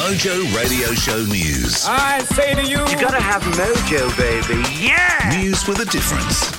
Mojo Radio Show News. I say to you, You gotta have mojo, baby. Yeah! News with a difference.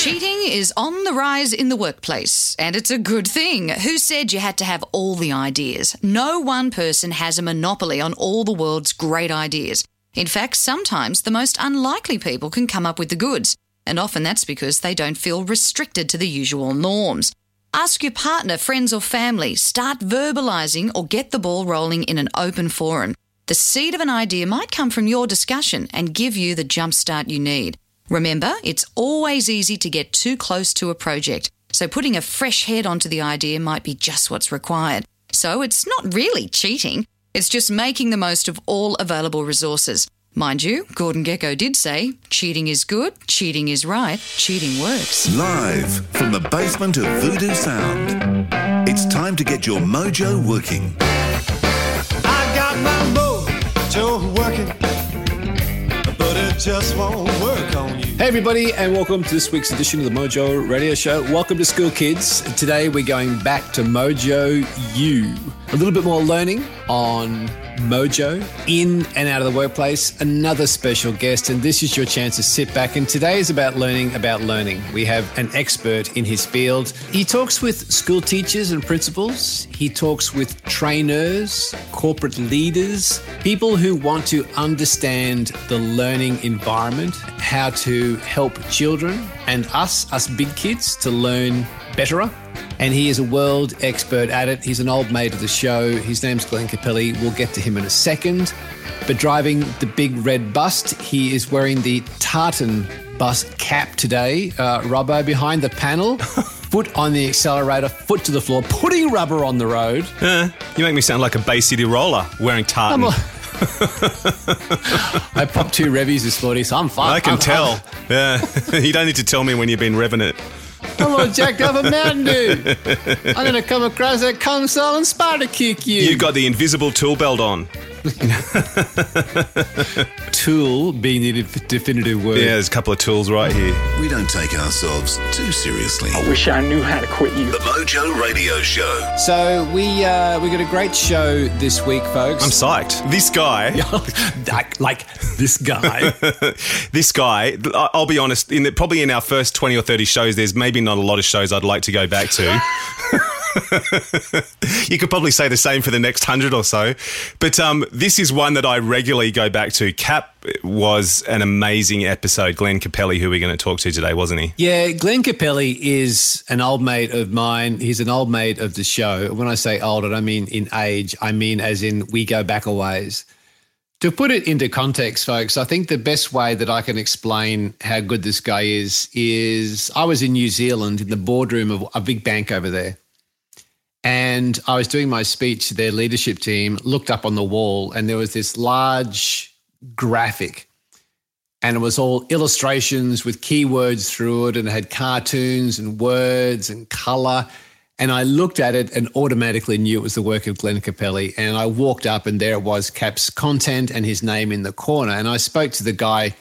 Cheating is on the rise in the workplace, and it's a good thing. Who said you had to have all the ideas? No one person has a monopoly on all the world's great ideas. In fact, sometimes the most unlikely people can come up with the goods, and often that's because they don't feel restricted to the usual norms. Ask your partner, friends, or family. Start verbalizing or get the ball rolling in an open forum. The seed of an idea might come from your discussion and give you the jumpstart you need. Remember, it's always easy to get too close to a project, so putting a fresh head onto the idea might be just what's required. So it's not really cheating, it's just making the most of all available resources. Mind you, Gordon Gekko did say, cheating is good, cheating is right, cheating works. Live from the basement of Voodoo Sound. It's time to get your mojo working. I got my mojo working, but it just won't work on you. Hey, everybody, and welcome to this week's edition of the Mojo Radio Show. Welcome to School Kids. Today, we're going back to Mojo U. A little bit more learning on Mojo in and out of the workplace. Another special guest, and this is your chance to sit back. And today is about learning about learning. We have an expert in his field. He talks with school teachers and principals, he talks with trainers, corporate leaders, people who want to understand the learning environment, how to help children and us, us big kids, to learn betterer. And he is a world expert at it. He's an old mate of the show. His name's Glenn Capelli. We'll get to him in a second. But driving the big red bust, he is wearing the tartan bus cap today. Uh, Robbo behind the panel, foot on the accelerator, foot to the floor, putting rubber on the road. Uh, you make me sound like a Bay City roller wearing tartan. I'm I popped two revies this morning, so I'm fine. I can I'm- tell. Yeah, you don't need to tell me when you've been revving it. I'm, all jacked up a mountain dude. I'm going to come across that console and spider kick you. You got the invisible tool belt on. tool being the definitive word. Yeah, there's a couple of tools right here. We don't take ourselves too seriously. I wish I knew how to quit you. The Mojo Radio Show. So we uh, we got a great show this week, folks. I'm psyched. This guy, like, like this guy. this guy. I- I'll be honest. In the, probably in our first twenty or thirty shows, there's maybe not a lot of shows I'd like to go back to. you could probably say the same for the next hundred or so, but um, this is one that I regularly go back to. Cap was an amazing episode. Glenn Capelli, who we're going to talk to today, wasn't he? yeah, Glenn Capelli is an old mate of mine. He's an old mate of the show. When I say old, I don't mean in age. I mean as in we go back a ways. To put it into context, folks, I think the best way that I can explain how good this guy is is I was in New Zealand in the boardroom of a big bank over there. And I was doing my speech to their leadership team, looked up on the wall, and there was this large graphic. And it was all illustrations with keywords through it, and it had cartoons and words and color. And I looked at it and automatically knew it was the work of Glenn Capelli. And I walked up, and there it was Cap's content and his name in the corner. And I spoke to the guy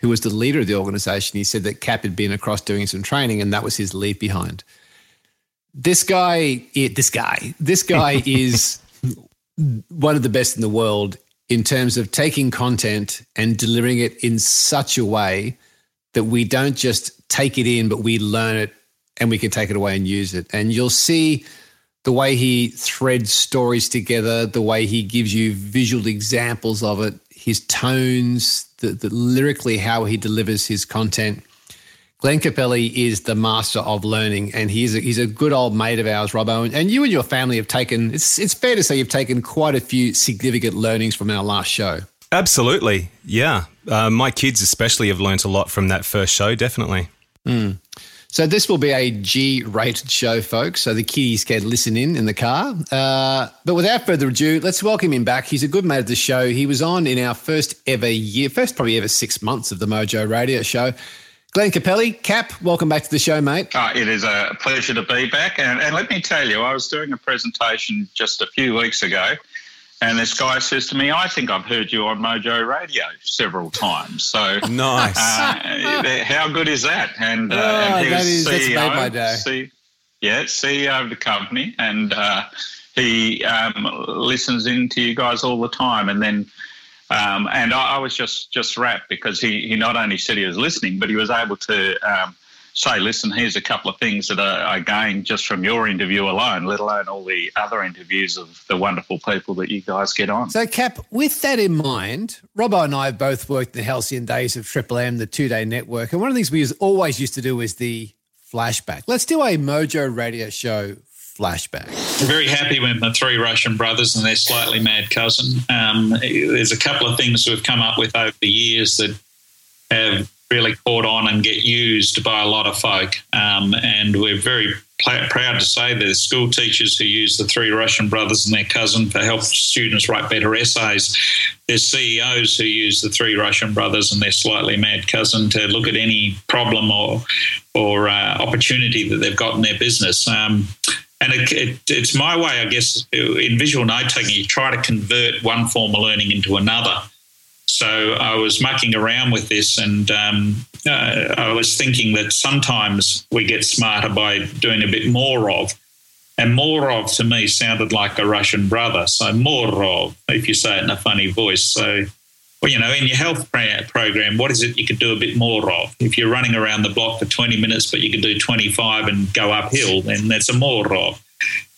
who was the leader of the organization. He said that Cap had been across doing some training, and that was his leave behind this guy this guy this guy is one of the best in the world in terms of taking content and delivering it in such a way that we don't just take it in but we learn it and we can take it away and use it. And you'll see the way he threads stories together the way he gives you visual examples of it his tones the, the lyrically how he delivers his content Glenn Capelli is the master of learning, and he's a, he's a good old mate of ours, Robbo. And, and you and your family have taken it's it's fair to say you've taken quite a few significant learnings from our last show. Absolutely, yeah. Uh, my kids especially have learnt a lot from that first show. Definitely. So this will be a G-rated show, folks. So the kiddies can listen in in the car. Uh, but without further ado, let's welcome him back. He's a good mate of the show. He was on in our first ever year, first probably ever six months of the Mojo Radio Show. Glenn Capelli, Cap, welcome back to the show, mate. Uh, it is a pleasure to be back. And, and let me tell you, I was doing a presentation just a few weeks ago, and this guy says to me, I think I've heard you on Mojo Radio several times. So, Nice. uh, how good is that? And, uh, Oh, and he that was is- that's made CEO, my day. C- yeah, CEO of the company. And uh, he um, listens in to you guys all the time, and then. Um, and I, I, was just just wrapped because he, he not only said he was listening, but he was able to um, say, listen, here's a couple of things that I, I gained just from your interview alone, let alone all the other interviews of the wonderful people that you guys get on. So, Cap, with that in mind, Robbo and I have both worked the halcyon days of Triple M, the two day network. And one of the things we always used to do is the flashback. Let's do a Mojo radio show flashback. Very happy with the three Russian brothers and their slightly mad cousin. Um, there's a couple of things we've come up with over the years that have really caught on and get used by a lot of folk. Um, and we're very pl- proud to say there's school teachers who use the three Russian brothers and their cousin to help students write better essays. There's CEOs who use the three Russian brothers and their slightly mad cousin to look at any problem or or uh, opportunity that they've got in their business. Um, and it, it, it's my way, I guess, in visual note taking, you try to convert one form of learning into another. So I was mucking around with this, and um, uh, I was thinking that sometimes we get smarter by doing a bit more of. And more of to me sounded like a Russian brother. So more of, if you say it in a funny voice. So, well, you know, in your health program, what is it you could do a bit more of? If you're running around the block for 20 minutes, but you could do 25 and go uphill, then that's a more of.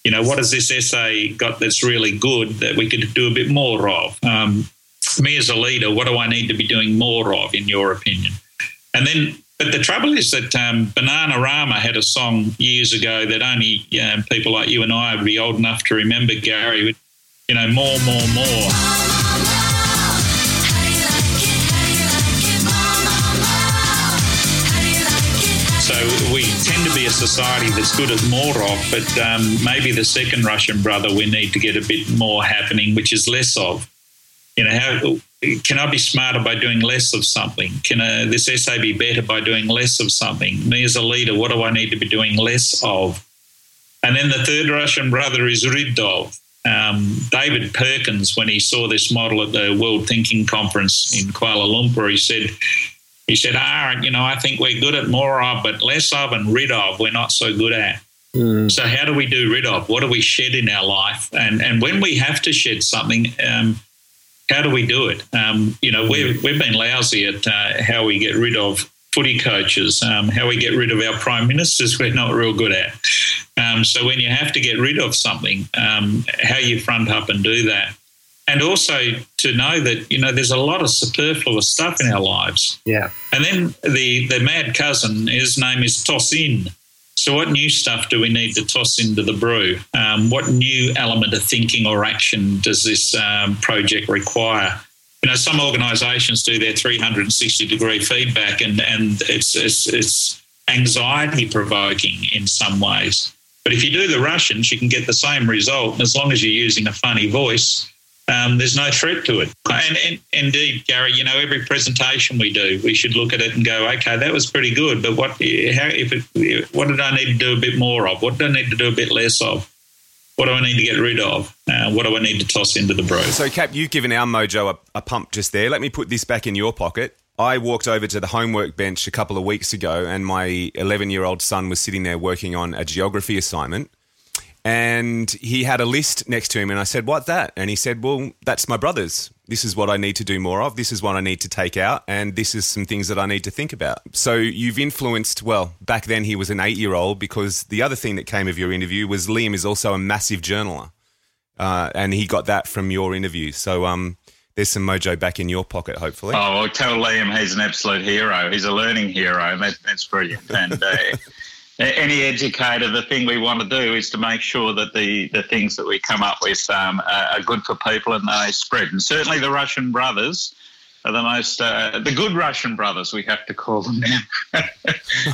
You know, what has this essay got that's really good that we could do a bit more of? Um, me as a leader, what do I need to be doing more of, in your opinion? And then, but the trouble is that um, Bananarama had a song years ago that only um, people like you and I would be old enough to remember, Gary. You know, more, more, more. So we tend to be a society that's good at more of, but um, maybe the second Russian brother we need to get a bit more happening, which is less of you know, how can I be smarter by doing less of something? Can uh, this essay be better by doing less of something? Me as a leader, what do I need to be doing less of? And then the third Russian brother is Ridov. Um, David Perkins, when he saw this model at the World Thinking Conference in Kuala Lumpur, he said, he said, ah, you know, I think we're good at more of, but less of and rid of, we're not so good at. Mm. So how do we do rid of? What do we shed in our life? And and when we have to shed something, um, how do we do it? Um, you know, we've, we've been lousy at uh, how we get rid of footy coaches, um, how we get rid of our prime ministers, we're not real good at. Um, so when you have to get rid of something, um, how you front up and do that. And also to know that, you know, there's a lot of superfluous stuff in our lives. Yeah. And then the, the mad cousin, his name is Tosin. So, what new stuff do we need to toss into the brew? Um, what new element of thinking or action does this um, project require? You know, some organisations do their 360 degree feedback, and and it's it's, it's anxiety provoking in some ways. But if you do the Russians, you can get the same result and as long as you're using a funny voice um, there's no threat to it. And, and, indeed, Gary, you know, every presentation we do, we should look at it and go, okay, that was pretty good, but what how if it, what did I need to do a bit more of? What do I need to do a bit less of? What do I need to get rid of? Uh, what do I need to toss into the brew? So, Cap, you've given our mojo a, a pump just there. Let me put this back in your pocket. I walked over to the homework bench a couple of weeks ago, and my 11 year old son was sitting there working on a geography assignment and he had a list next to him and I said, "What's that?" And he said, "Well, that's my brother's. This is what I need to do more of. This is what I need to take out and this is some things that I need to think about." So you've influenced, well, back then he was an 8-year-old because the other thing that came of your interview was Liam is also a massive journaler. Uh, and he got that from your interview. So um, there's some mojo back in your pocket, hopefully. Oh, well, tell Liam he's an absolute hero. He's a learning hero. That, that's brilliant. And uh, any educator, the thing we want to do is to make sure that the, the things that we come up with um, are, good for people and they spread. And certainly the Russian brothers are the most, uh, the good Russian brothers, we have to call them now,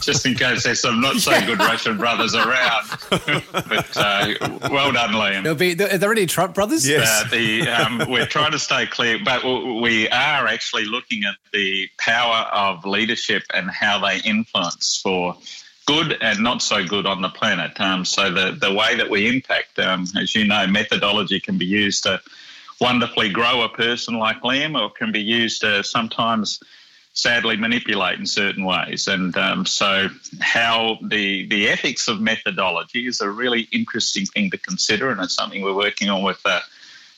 just in case there's some not so good Russian brothers around. but uh, well done, Liam. There'll be, are there any Trump brothers? Yes. Uh, the, um, we're trying to stay clear, but we are actually looking at the power of leadership and how they influence for good and not so good on the planet. Um, so the, the way that we impact, um, as you know, methodology can be used to wonderfully grow a person like Liam or can be used to sometimes sadly manipulate in certain ways. And um, so, how the the ethics of methodology is a really interesting thing to consider, and it's something we're working on with uh,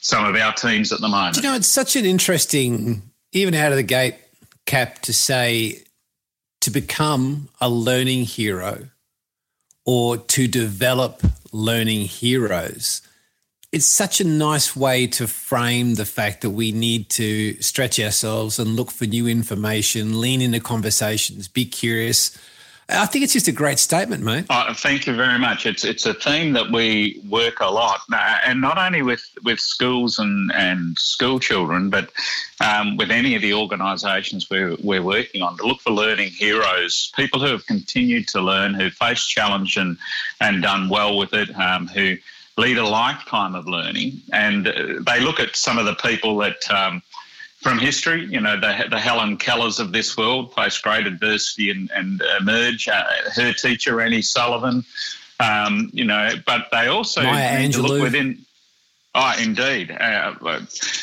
some of our teams at the moment. You know, it's such an interesting, even out of the gate, cap to say to become a learning hero or to develop learning heroes it's such a nice way to frame the fact that we need to stretch ourselves and look for new information, lean into conversations, be curious. I think it's just a great statement, mate. Oh, thank you very much. It's it's a theme that we work a lot, uh, and not only with, with schools and, and school children, but um, with any of the organisations we're, we're working on to look for learning heroes, people who have continued to learn, who faced challenge and, and done well with it, um, who lead a lifetime of learning. And uh, they look at some of the people that, um, from history, you know, the, the Helen Kellers of this world face great adversity and, and emerge. Uh, her teacher, Annie Sullivan, um, you know, but they also Maya look within. Oh, indeed. Uh,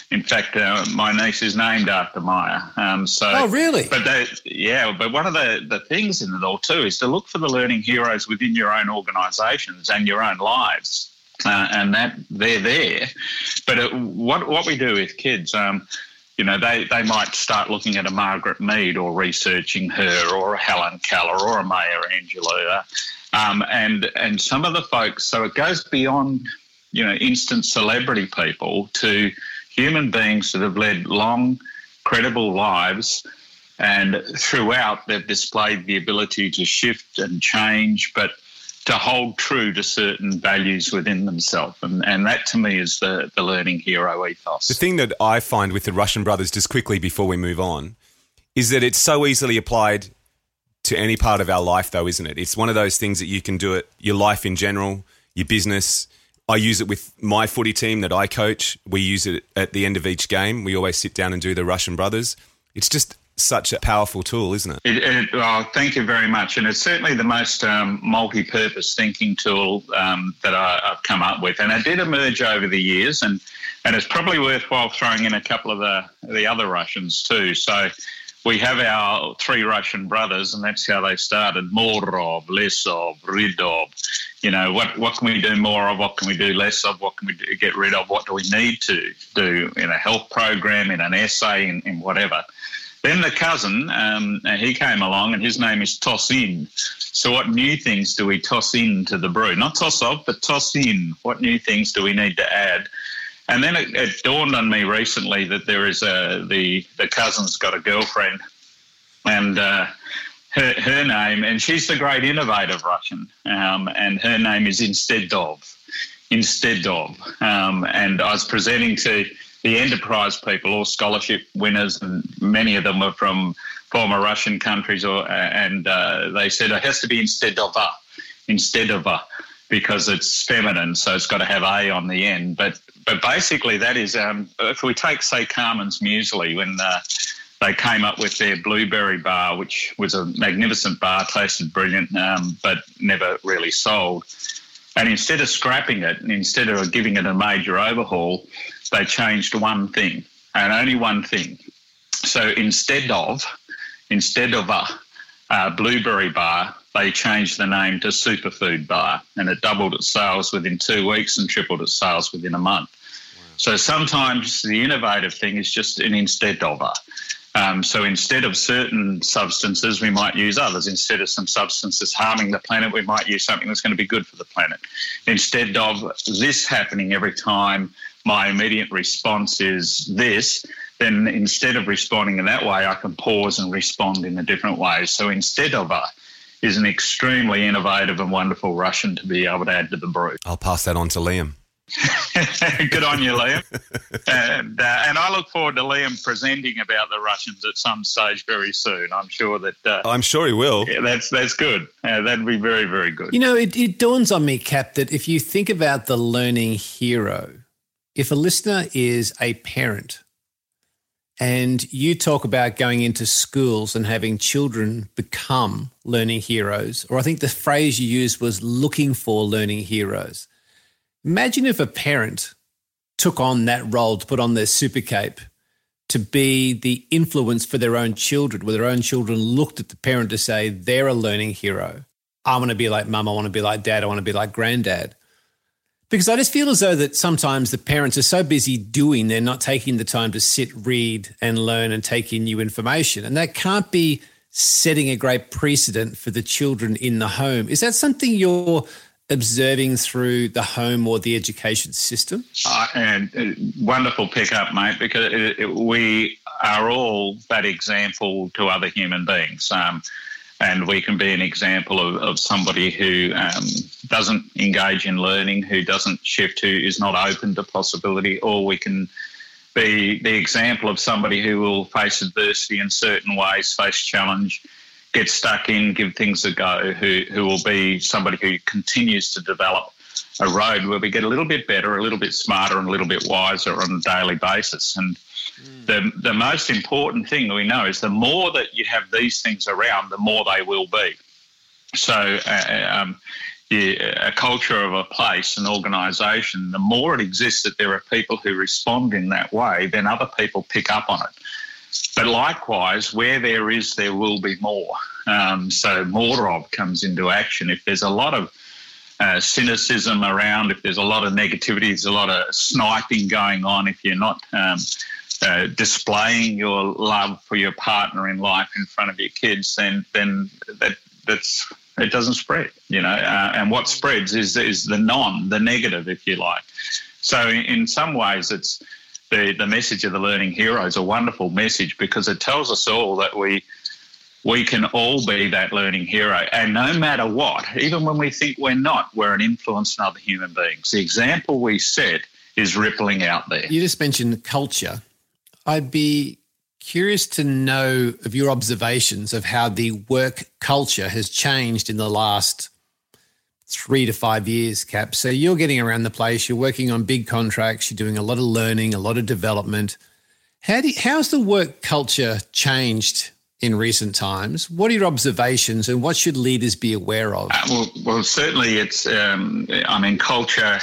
in fact, uh, my niece is named after Maya. Um, so, oh, really? But they, yeah, but one of the, the things in it all too is to look for the learning heroes within your own organisations and your own lives uh, and that they're there. But it, what what we do with kids, um, you know, they, they might start looking at a Margaret Mead or researching her, or a Helen Keller, or a Maya Angelou, um, and and some of the folks. So it goes beyond, you know, instant celebrity people to human beings that have led long, credible lives. And throughout, they've displayed the ability to shift and change, but to hold true to certain values within themselves. And, and that to me is the, the learning hero ethos. The thing that I find with the Russian brothers, just quickly before we move on, is that it's so easily applied to any part of our life, though, isn't it? It's one of those things that you can do it, your life in general, your business. I use it with my footy team that I coach. We use it at the end of each game. We always sit down and do the Russian brothers. It's just such a powerful tool, isn't it? it, it thank you very much. And it's certainly the most um, multi purpose thinking tool um, that I, have come up with. And it did emerge over the years, and, and it's probably worthwhile throwing in a couple of the, the other Russians too. So we have our three Russian brothers, and that's how they started Morov, Lesov, Ridov. You know, what, what can we do more of? What can we do less of? What can we do, get rid of? What do we need to do in a health program, in an essay, in, in whatever? Then the cousin, um, he came along, and his name is Toss In. So, what new things do we toss in to the brew? Not toss off, but toss in. What new things do we need to add? And then it, it dawned on me recently that there is a the the cousin's got a girlfriend, and uh, her her name, and she's the great innovative Russian, um, and her name is Instead of, Instead of, um, and I was presenting to the enterprise people, all scholarship winners, and many of them were from former Russian countries, or and uh, they said it has to be instead of a, instead of a, because it's feminine, so it's got to have a on the end. But but basically, that is um, if we take say Carman's Muesli when. Uh, they came up with their blueberry bar, which was a magnificent bar, tasted brilliant, um, but never really sold. And instead of scrapping it, instead of giving it a major overhaul, they changed one thing and only one thing. So instead of instead of a, a blueberry bar, they changed the name to Superfood Bar, and it doubled its sales within two weeks and tripled its sales within a month. So sometimes the innovative thing is just an instead of a. Um, so instead of certain substances, we might use others. Instead of some substances harming the planet, we might use something that's going to be good for the planet. Instead of this happening every time my immediate response is this, then instead of responding in that way, I can pause and respond in a different way. So instead of a is an extremely innovative and wonderful Russian to be able to add to the brew. I'll pass that on to Liam. Good on you, Liam. and, uh, and I look forward to Liam presenting about the Russians at some stage very soon. I'm sure that. Uh, I'm sure he will. Yeah, that's that's good. Uh, that'd be very very good. You know, it, it dawns on me, Cap, that if you think about the learning hero, if a listener is a parent and you talk about going into schools and having children become learning heroes, or I think the phrase you used was looking for learning heroes. Imagine if a parent took on that role to put on their super cape to be the influence for their own children, where their own children looked at the parent to say, they're a learning hero. I want to be like mum. I want to be like dad. I want to be like granddad. Because I just feel as though that sometimes the parents are so busy doing, they're not taking the time to sit, read, and learn and take in new information. And that can't be setting a great precedent for the children in the home. Is that something you're observing through the home or the education system? Uh, and uh, wonderful pickup, mate, because it, it, we are all that example to other human beings. Um, and we can be an example of, of somebody who um, doesn't engage in learning, who doesn't shift, who is not open to possibility, or we can be the example of somebody who will face adversity in certain ways, face challenge, get stuck in, give things a go, who, who will be somebody who continues to develop a road where we get a little bit better, a little bit smarter, and a little bit wiser on a daily basis. And. The, the most important thing we know is the more that you have these things around, the more they will be. So, uh, um, a culture of a place, an organisation, the more it exists that there are people who respond in that way, then other people pick up on it. But likewise, where there is, there will be more. Um, so more of comes into action. If there's a lot of uh, cynicism around, if there's a lot of negativity, there's a lot of sniping going on, if you're not um, uh, displaying your love for your partner in life in front of your kids, then then that that's it doesn't spread, you know. Uh, and what spreads is is the non, the negative, if you like. So in, in some ways, it's the the message of the learning hero is a wonderful message because it tells us all that we we can all be that learning hero. And no matter what, even when we think we're not, we're an influence on other human beings. The example we set is rippling out there. You just mentioned culture. I'd be curious to know of your observations of how the work culture has changed in the last three to five years, Cap. So you're getting around the place, you're working on big contracts, you're doing a lot of learning, a lot of development. How do you, how's the work culture changed in recent times? What are your observations and what should leaders be aware of? Uh, well, well, certainly it's, um, I mean, culture,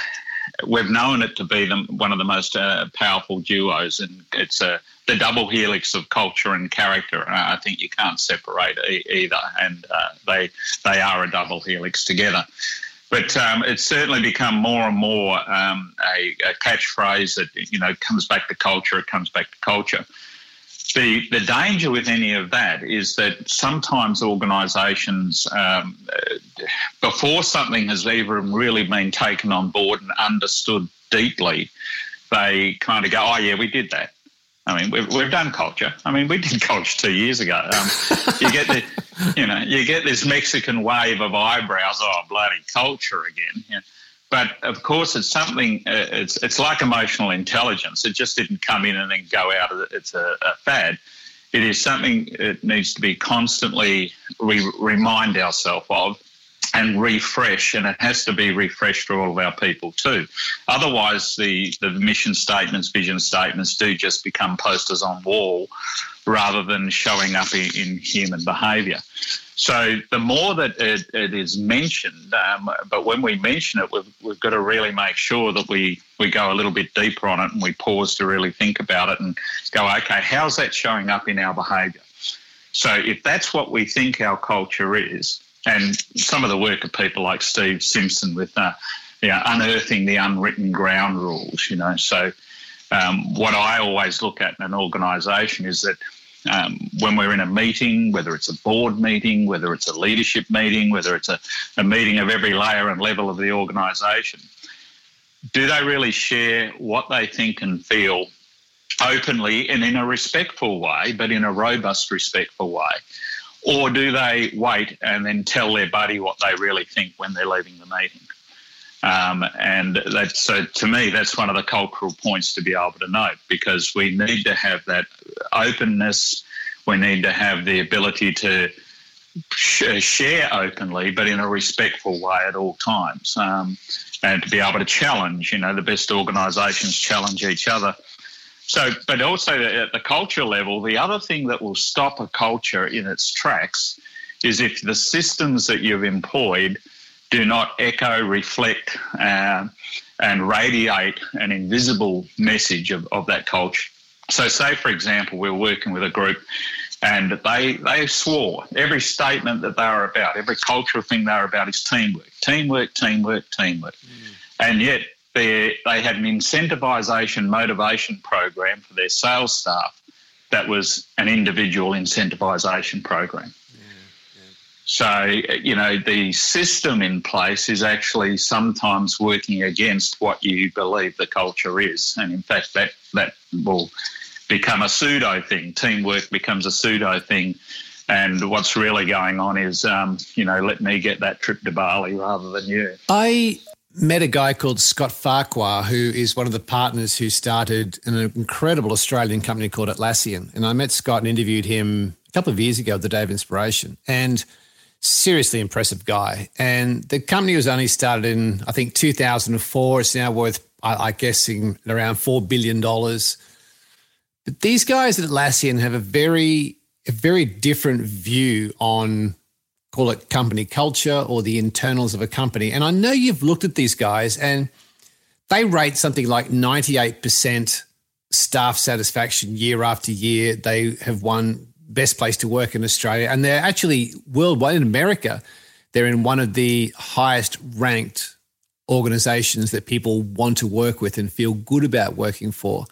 we've known it to be the, one of the most uh, powerful duos, and it's a the double helix of culture and character. And I think you can't separate e- either, and uh, they they are a double helix together. But um, it's certainly become more and more um, a, a, catchphrase that you know comes back to culture. It comes back to culture. The the danger with any of that is that sometimes organisations, um, before something has even really been taken on board and understood deeply, they kind of go, "Oh yeah, we did that." I mean, we've, we've done culture. I mean, we did culture two years ago. Um, you get the, you know, you get this Mexican wave of eyebrows. Oh, bloody culture again. But of course, it's something. Uh, it's it's like emotional intelligence. It just didn't come in and then go out. It's a, a fad. It is something it needs to be constantly re- remind ourselves of and refresh, and it has to be refreshed for all of our people too. Otherwise, the, the mission statements, vision statements do just become posters on wall rather than showing up in, in human behaviour. So the more that it, it is mentioned, um, but when we mention it, we've, we've got to really make sure that we, we go a little bit deeper on it and we pause to really think about it and go, okay, how's that showing up in our behaviour? So if that's what we think our culture is, and some of the work of people like Steve Simpson with uh, you know, unearthing the unwritten ground rules. You know, so um, what I always look at in an organisation is that um, when we're in a meeting, whether it's a board meeting, whether it's a leadership meeting, whether it's a, a meeting of every layer and level of the organisation, do they really share what they think and feel openly and in a respectful way, but in a robust, respectful way? Or do they wait and then tell their buddy what they really think when they're leaving the meeting? Um, and that's so to me, that's one of the cultural points to be able to note because we need to have that openness. We need to have the ability to share openly, but in a respectful way at all times, um, and to be able to challenge. You know, the best organisations challenge each other so, but also at the culture level, the other thing that will stop a culture in its tracks is if the systems that you've employed do not echo, reflect, uh, and radiate an invisible message of, of that culture So, say for example, we're working with a group and they they swore every statement that they are about, every cultural thing they are about is teamwork, teamwork, teamwork, teamwork, mm. and yet they they had an incentivization motivation program for their sales staff that was an individual incentivization program. So, you know, the system in place is actually sometimes working against what you believe the culture is. And in fact, that, that will become a pseudo thing. Teamwork becomes a pseudo thing. And what's really going on is, um, you know, let me get that trip to Bali rather than you. I met a guy called Scott Farquhar, who is one of the partners who started an incredible Australian company called Atlassian. And I met Scott and interviewed him a couple of years ago the Day of Inspiration. And seriously impressive guy. And the company was only started in, I think, 2004. It's now worth, I, I guessing, around $4 billion. But these guys at Atlassian have a very, a very different view on, call it company culture or the internals of a company. And I know you've looked at these guys and they rate something like 98% staff satisfaction year after year. They have won best place to work in Australia. And they're actually worldwide in America, they're in one of the highest ranked organizations that people want to work with and feel good about working for.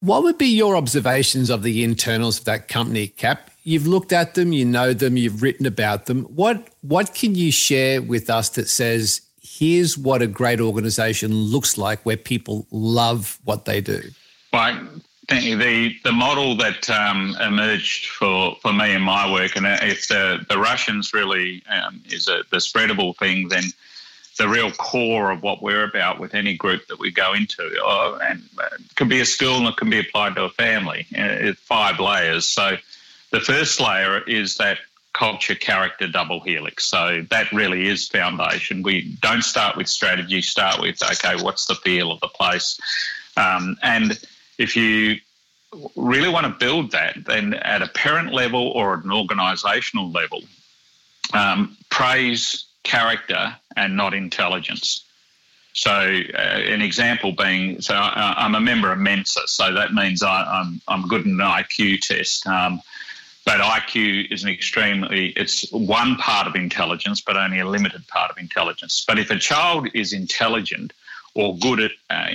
What would be your observations of the internals of that company, Cap? You've looked at them, you know them, you've written about them. What what can you share with us that says here's what a great organization looks like where people love what they do? You. The the model that um, emerged for, for me in my work, and if the, the Russians really um, is a, the spreadable thing, then the real core of what we're about with any group that we go into, uh, and it can be a school and it can be applied to a family. Uh, it's five layers. So the first layer is that culture character double helix. So that really is foundation. We don't start with strategy, start with, okay, what's the feel of the place? Um, and if you really want to build that, then at a parent level or at an organisational level, um, praise character and not intelligence. So, uh, an example being, so I, am a member of Mensa, so that means I, am I'm, I'm good in an IQ test. Um, but IQ is an extremely, it's one part of intelligence, but only a limited part of intelligence. But if a child is intelligent, or good at uh,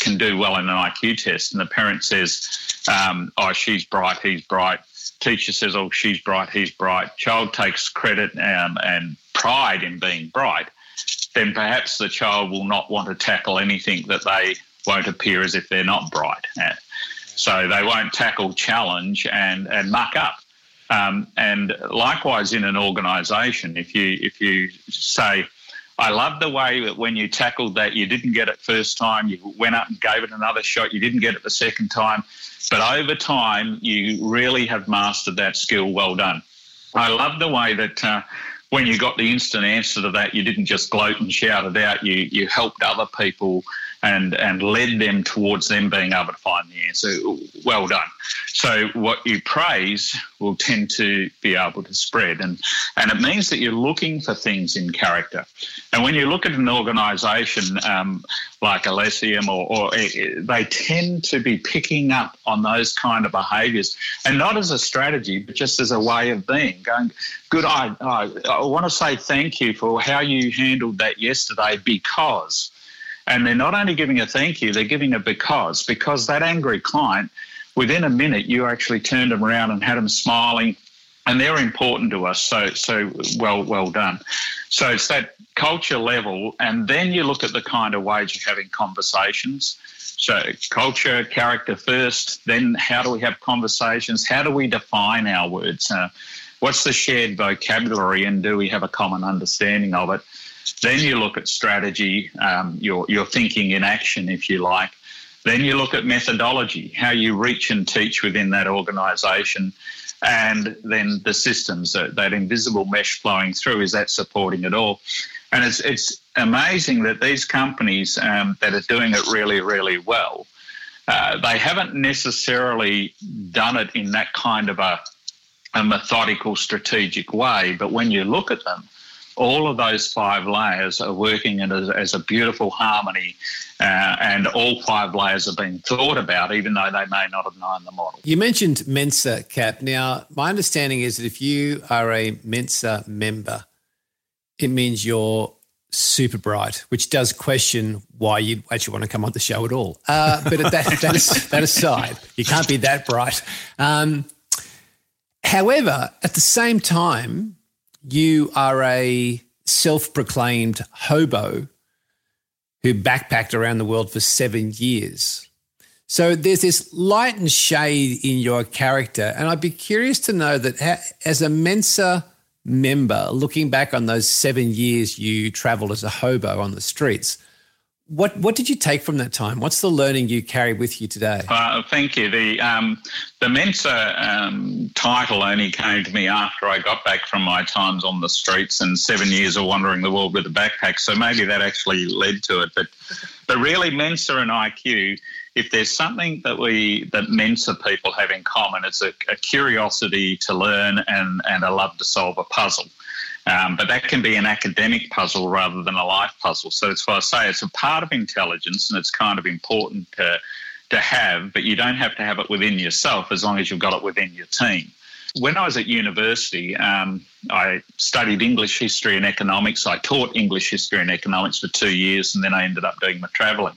can do well in an IQ test, and the parent says, um, "Oh, she's bright, he's bright." Teacher says, "Oh, she's bright, he's bright." Child takes credit um, and pride in being bright. Then perhaps the child will not want to tackle anything that they won't appear as if they're not bright at. So they won't tackle challenge and and muck up. Um, and likewise in an organisation, if you if you say I love the way that when you tackled that, you didn't get it first time, you went up and gave it another shot, you didn't get it the second time, but over time, you really have mastered that skill. Well done. I love the way that. Uh, when you got the instant answer to that, you didn't just gloat and shout it out. You you helped other people and and led them towards them being able to find the answer. Well done. So what you praise will tend to be able to spread, and and it means that you're looking for things in character. And when you look at an organisation um, like Atlassian, or, or eh, eh, they tend to be picking up on those kind of behaviours, and not as a strategy, but just as a way of being. Going, good. I I, I want to say thank you for how you handled that yesterday because and they're not only giving a thank you, they're giving a because, because that angry client, within a minute, you actually turned them around and had them smiling. And they're important to us. So, so well, well done. So it's that culture level. And then you look at the kind of ways you're having conversations. So, culture, character first, then how do we have conversations? How do we define our words? Uh, what's the shared vocabulary, and do we have a common understanding of it? Then you look at strategy, um, your, your thinking in action, if you like. Then you look at methodology, how you reach and teach within that organisation. And then the systems, that, that invisible mesh flowing through, is that supporting it all? And it's, it's amazing that these companies um, that are doing it really, really well, uh, they haven't necessarily done it in that kind of a, a methodical, strategic way. But when you look at them, all of those five layers are working as, as a beautiful harmony, uh, and all five layers are being thought about, even though they may not have known the model. You mentioned Mensa, Cap. Now, my understanding is that if you are a Mensa member, it means you're super bright, which does question why you'd actually want to come on the show at all. Uh, but that, that, that, aside, you can't be that bright. Um, however, at the same time, you are a self proclaimed hobo who backpacked around the world for seven years. So there's this light and shade in your character. And I'd be curious to know that as a Mensa member, looking back on those seven years you traveled as a hobo on the streets, what what did you take from that time? What's the learning you carry with you today? Uh, thank you. The um, the Mensa um, title only came to me after I got back from my times on the streets and seven years of wandering the world with a backpack. So maybe that actually led to it. But but really, Mensa and IQ if there's something that we that Mensa people have in common, it's a, a curiosity to learn and, and a love to solve a puzzle. Um, but that can be an academic puzzle rather than a life puzzle. So that's why I say it's a part of intelligence and it's kind of important to, to have, but you don't have to have it within yourself as long as you've got it within your team. When I was at university, um, I studied English history and economics. I taught English history and economics for two years, and then I ended up doing my travelling.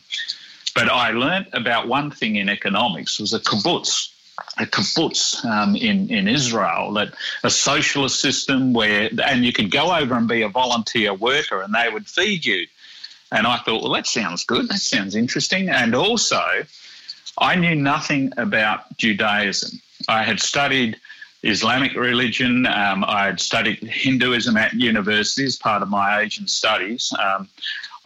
But I learnt about one thing in economics was a kibbutz, kibbutz um, in, in Israel, that a socialist system where, and you could go over and be a volunteer worker and they would feed you. And I thought, well, that sounds good. That sounds interesting. And also, I knew nothing about Judaism. I had studied Islamic religion. Um, I had studied Hinduism at university as part of my Asian studies. Um,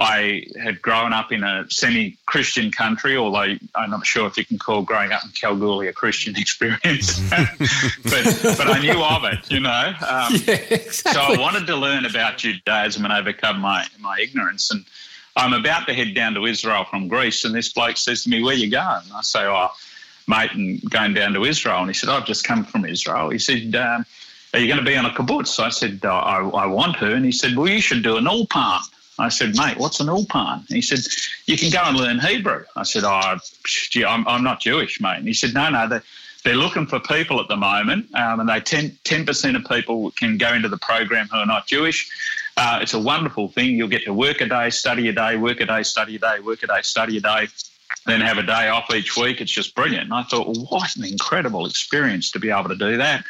I had grown up in a semi Christian country, although I'm not sure if you can call growing up in Kalgoorlie a Christian experience. but, but I knew of it, you know. Um, yeah, exactly. So I wanted to learn about Judaism and overcome my, my ignorance. And I'm about to head down to Israel from Greece, and this bloke says to me, Where you going? I say, Oh, mate, and going down to Israel. And he said, I've just come from Israel. He said, um, Are you going to be on a kibbutz? I said, I, I want to. And he said, Well, you should do an ulpan. I said, mate, what's an ulpan? He said, you can go and learn Hebrew. I said, oh, gee, I'm, I'm not Jewish, mate. And he said, no, no, they're, they're looking for people at the moment, um, and they 10, 10% of people can go into the program who are not Jewish. Uh, it's a wonderful thing. You'll get to work a day, study a day, work a day, study a day, work a day, study a day, then have a day off each week. It's just brilliant. And I thought, well, what an incredible experience to be able to do that.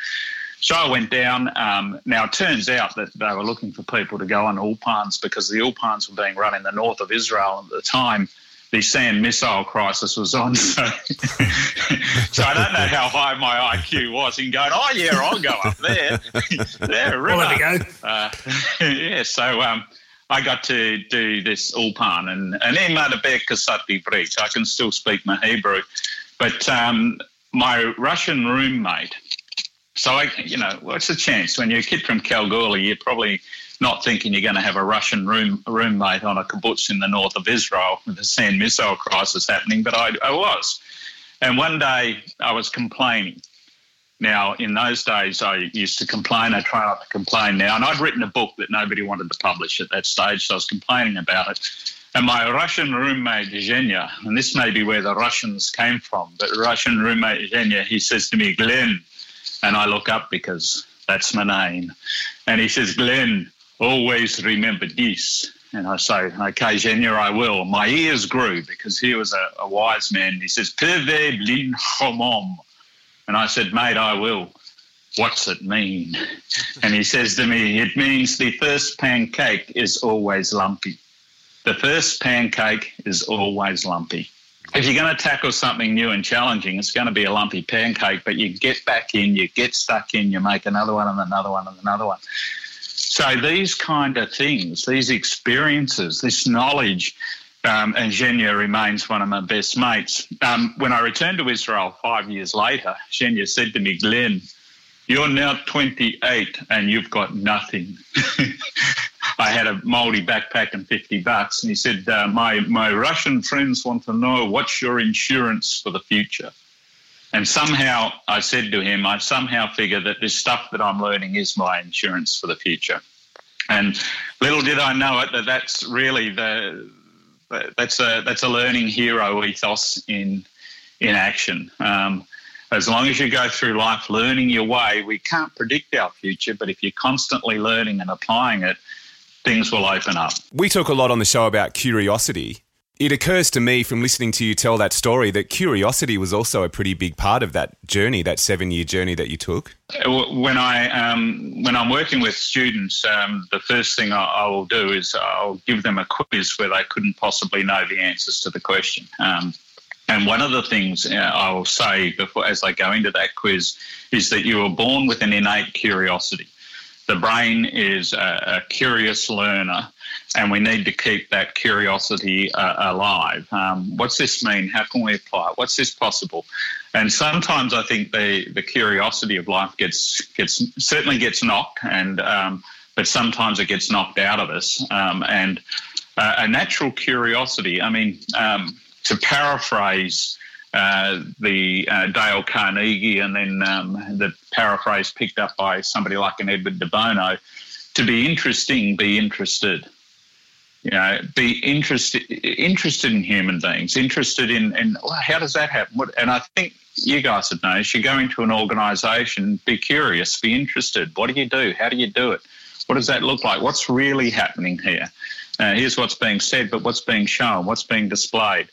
So I went down. Um, now, it turns out that they were looking for people to go on Ulpans because the Ulpans were being run in the north of Israel at the time. The SAM missile crisis was on. So, so I don't know how high my IQ was in going, oh, yeah, I'll go up there. there, river. Well, there we go. Uh, yeah, so um, I got to do this Ulpan and, and in Madabek Kasati. I can still speak my Hebrew. But um, my Russian roommate, so, I, you know, what's the chance when you're a kid from Kalgoorlie, you're probably not thinking you're going to have a Russian room, roommate on a kibbutz in the north of Israel with the SAM missile crisis happening, but I, I was. And one day I was complaining. Now, in those days, I used to complain. I try not to complain now. And I'd written a book that nobody wanted to publish at that stage, so I was complaining about it. And my Russian roommate, Zhenya, and this may be where the Russians came from, but Russian roommate, Zhenya, he says to me, Glenn, and I look up because that's my name. And he says, Glenn, always remember this. And I say, okay, Zhenya, I will. My ears grew because he was a, a wise man. He says, Peve blin homom. And I said, mate, I will. What's it mean? And he says to me, it means the first pancake is always lumpy. The first pancake is always lumpy if you're going to tackle something new and challenging, it's going to be a lumpy pancake, but you get back in, you get stuck in, you make another one and another one and another one. So these kind of things, these experiences, this knowledge, um, and Zhenya remains one of my best mates. Um, when I returned to Israel five years later, Zhenya said to me, Glenn, you're now 28 and you've got nothing. I had a moldy backpack and 50 bucks. And he said, uh, my, my Russian friends want to know what's your insurance for the future? And somehow I said to him, I somehow figure that this stuff that I'm learning is my insurance for the future. And little did I know it that that's really the that's a that's a learning hero ethos in in action. Um, as long as you go through life learning your way, we can't predict our future, but if you're constantly learning and applying it, things will open up. We talk a lot on the show about curiosity. It occurs to me from listening to you tell that story that curiosity was also a pretty big part of that journey, that seven-year journey that you took. When I um, when I'm working with students, um, the first thing I, I, will do is I'll give them a quiz where they couldn't possibly know the answers to the question. Um, and one of the things uh, I will say before, as I go into that quiz, is that you were born with an innate curiosity. The brain is a, a curious learner, and we need to keep that curiosity uh, alive. Um, what's this mean? How can we apply it? What's this possible? And sometimes I think the the curiosity of life gets gets certainly gets knocked, and um, but sometimes it gets knocked out of us. Um, and uh, a natural curiosity. I mean um, to paraphrase uh, the uh, Dale Carnegie and then um, the paraphrase picked up by somebody like an Edward de Bono, to be interesting, be interested. You know, be interested interested in human beings, interested in, in well, how does that happen? What, and I think you guys would know, you go into an organisation, be curious, be interested. What do you do? How do you do it? What does that look like? What's really happening here? Uh, here's what's being said, but what's being shown? What's being displayed?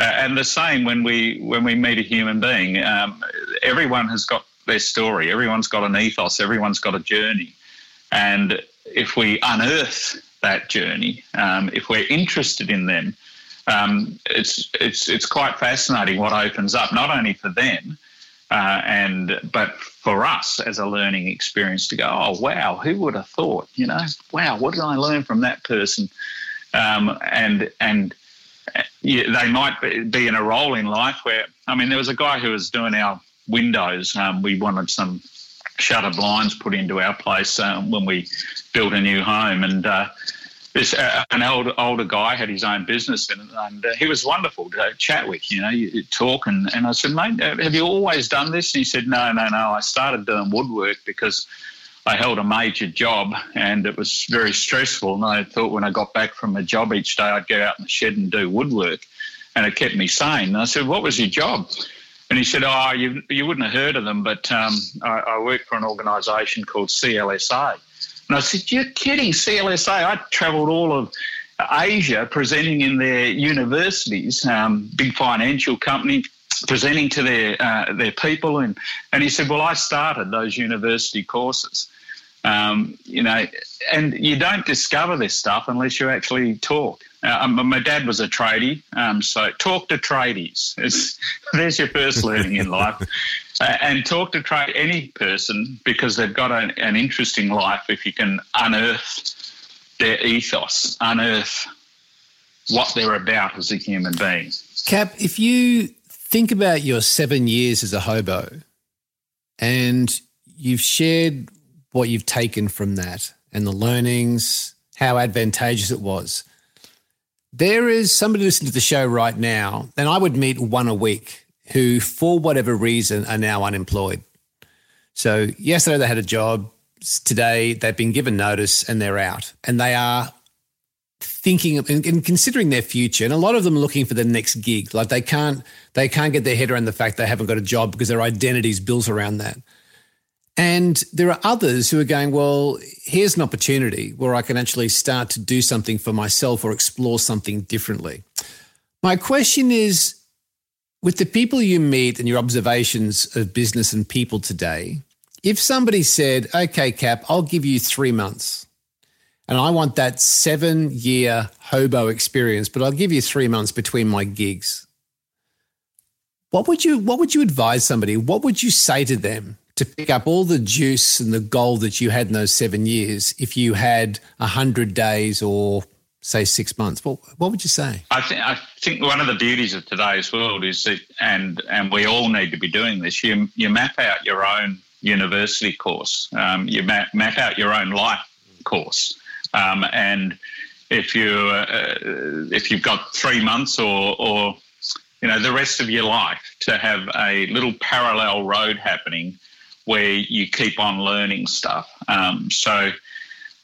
Uh, and the same when we when we meet a human being. Um, everyone has got their story. Everyone's got an ethos. Everyone's got a journey. And if we unearth that journey, um, if we're interested in them, um, it's it's it's quite fascinating what opens up not only for them, uh, and but for us as a learning experience to go, oh wow, who would have thought? You know, wow, what did I learn from that person? Um, and and they might be in a role in life where, I mean, there was a guy who was doing our windows. Um, we wanted some shutter blinds put into our place um, when we built a new home. And uh, this uh, an older, older guy had his own business and, and uh, he was wonderful to chat with, you know, you, talk. And, and I said, mate, have you always done this? And he said, no, no, no. I started doing woodwork because – I held a major job and it was very stressful. And I thought when I got back from a job each day, I'd go out in the shed and do woodwork. And it kept me sane. And I said, What was your job? And he said, Oh, you, you wouldn't have heard of them, but um, I, I work for an organisation called CLSA. And I said, You're kidding, CLSA? I travelled all of Asia presenting in their universities, um, big financial company, presenting to their uh, their people, and and he said, "Well, I started those university courses." Um, you know, and you don't discover this stuff unless you actually talk. Uh, um, my dad was a tradie, um, so talk to tradies. It's, there's your first learning in life. Uh, and talk to trade any person because they've got an, an interesting life if you can unearth their ethos, unearth what they're about as a human being. Cap, if you think about your seven years as a hobo and you've shared what you've taken from that and the learnings, how advantageous it was. There is somebody listening to the show right now, and I would meet one a week who, for whatever reason, are now unemployed. So, yesterday they had a job. Today they've been given notice and they're out. And they are thinking and considering their future and a lot of them are looking for the next gig like they can't they can't get their head around the fact they haven't got a job because their identity is built around that and there are others who are going well here's an opportunity where i can actually start to do something for myself or explore something differently my question is with the people you meet and your observations of business and people today if somebody said okay cap i'll give you 3 months and I want that seven year hobo experience, but I'll give you three months between my gigs. What would you what would you advise somebody? What would you say to them to pick up all the juice and the gold that you had in those seven years if you had a hundred days or say six months? What what would you say? I think I think one of the beauties of today's world is that and and we all need to be doing this. You you map out your own university course. Um, you map, map out your own life course. Um, and if you uh, if you've got three months or, or you know the rest of your life to have a little parallel road happening where you keep on learning stuff. Um, so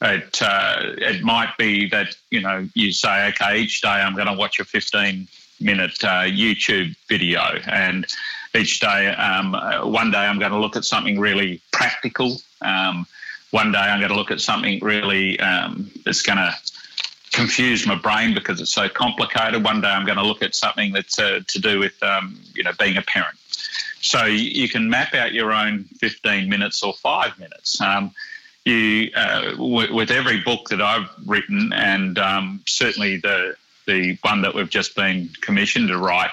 It uh, it might be that you know you say, okay, each day I'm going to watch a 15 minute uh, YouTube video, and each day, um, uh, one day I'm going to look at something really practical. Um, one day I'm going to look at something really um, that's going to confuse my brain because it's so complicated. One day I'm going to look at something that's uh, to do with um, you know being a parent. So you can map out your own 15 minutes or five minutes. Um, you uh, w- with every book that I've written, and um, certainly the the one that we've just been commissioned to write,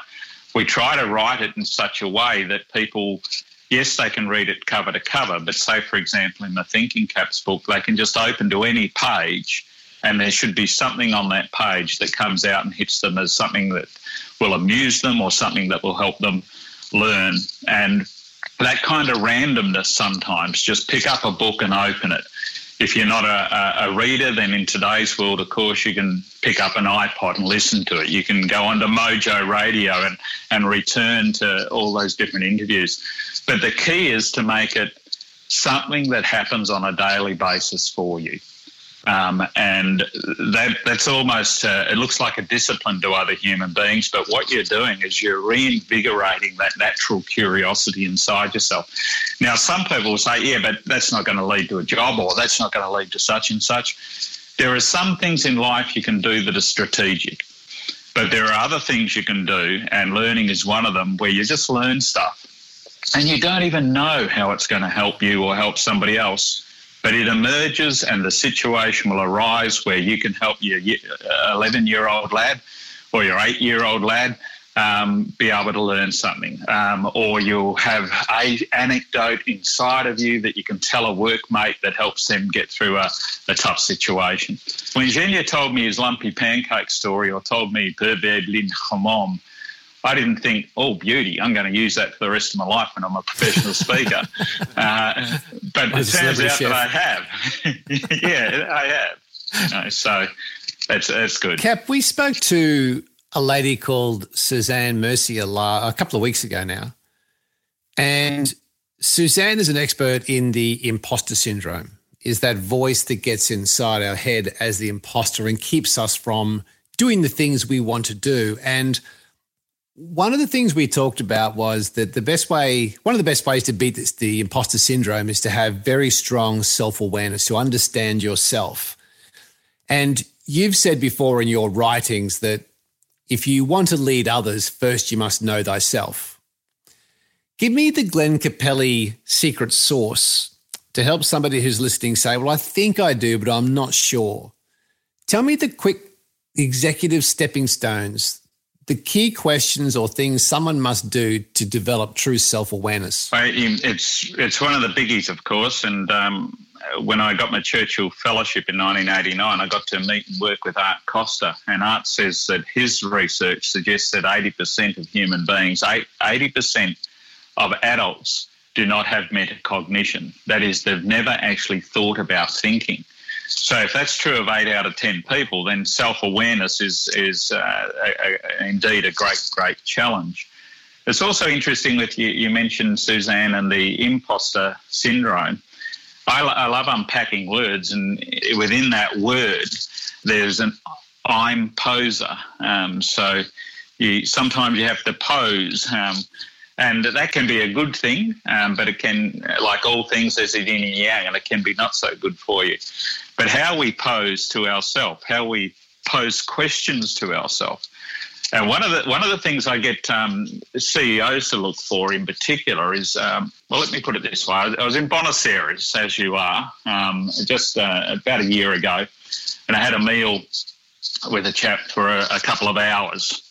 we try to write it in such a way that people, yes, they can read it cover to cover, but say, for example, in the Thinking Caps book, they can just open to any page and there should be something on that page that comes out and hits them as something that will amuse them or something that will help them learn. And that kind of randomness sometimes, just pick up a book and open it. If you're not a, a, reader, then in today's world, of course, you can pick up an iPod and listen to it. You can go onto Mojo Radio and, and return to all those different interviews. But the key is to make it something that happens on a daily basis for you. Um, and that, that's almost, uh, it looks like a discipline to other human beings, but what you're doing is you're reinvigorating that natural curiosity inside yourself. Now, some people will say, yeah, but that's not going to lead to a job or that's not going to lead to such and such. There are some things in life you can do that are strategic, but there are other things you can do, and learning is one of them, where you just learn stuff and you don't even know how it's going to help you or help somebody else but it emerges and the situation will arise where you can help your 11 year old lad or your eight year old lad um, be able to learn something. Um, or you'll have a anecdote inside of you that you can tell a workmate that helps them get through a, a tough situation. When Genia told me his lumpy pancake story or told me Perved Lin Hamom, I didn't think, oh, beauty, I'm going to use that for the rest of my life when I'm a professional speaker. uh, but it turns out chef. that I have. yeah, I have. You know, so that's, that's good. Cap, we spoke to a lady called Suzanne Mercier a couple of weeks ago now. And Suzanne is an expert in the imposter syndrome, is that voice that gets inside our head as the imposter and keeps us from doing the things we want to do. And – one of the things we talked about was that the best way, one of the best ways to beat this, the imposter syndrome is to have very strong self awareness, to understand yourself. And you've said before in your writings that if you want to lead others, first you must know thyself. Give me the Glenn Capelli secret sauce to help somebody who's listening say, Well, I think I do, but I'm not sure. Tell me the quick executive stepping stones the key questions or things someone must do to develop true self awareness? It's it's one of the biggies, of course. And um, when I got my Churchill Fellowship in 1989, I got to meet and work with Art Costa. And Art says that his research suggests that 80% of human beings, 80% of adults, do not have metacognition. That is, they've never actually thought about thinking. So if that's true of eight out of ten people, then self-awareness is is uh, a, a, indeed a great great challenge. It's also interesting that you, you mentioned Suzanne and the imposter syndrome. I, I love unpacking words, and within that word, there's an I'm poser. Um, so you, sometimes you have to pose. Um, and that can be a good thing, um, but it can, like all things, there's a yin and yang, and it can be not so good for you. But how we pose to ourselves, how we pose questions to ourselves. And one of the one of the things I get um, CEOs to look for in particular is um, well, let me put it this way: I was in Buenos Aires, as you are, um, just uh, about a year ago, and I had a meal with a chap for a, a couple of hours,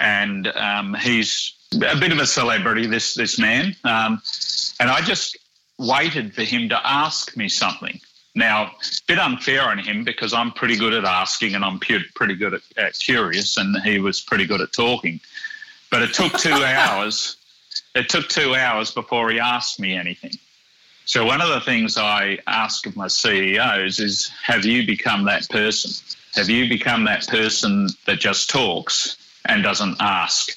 and um, he's a bit of a celebrity, this this man, um, and I just waited for him to ask me something. Now, a bit unfair on him because I'm pretty good at asking and I'm pretty good at, at curious, and he was pretty good at talking. But it took two hours. It took two hours before he asked me anything. So one of the things I ask of my CEOs is, have you become that person? Have you become that person that just talks and doesn't ask?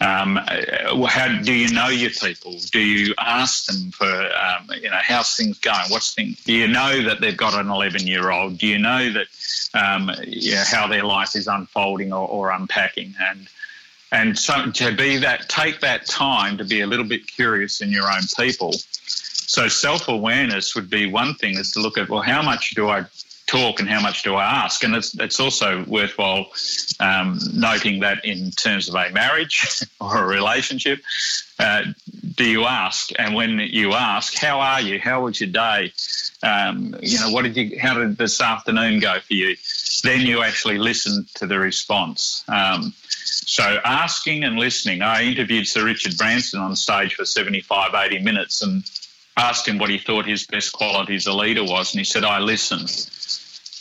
Um, uh, how do you know your people? Do you ask them for, um, you know, how's things going? What's things? Do you know that they've got an 11 year old? Do you know that um, how their life is unfolding or, or unpacking? And and so to be that, take that time to be a little bit curious in your own people. So self awareness would be one thing is to look at well, how much do I talk and how much do I ask? And it's, it's also worthwhile um, noting that in terms of a marriage or a relationship, uh, do you ask? And when you ask, how are you? How was your day? Um, you know, what did you? How did this afternoon go for you? Then you actually listen to the response. Um, so asking and listening. I interviewed Sir Richard Branson on stage for 75, 80 minutes and asked him what he thought his best quality as a leader was, and he said, "I listen."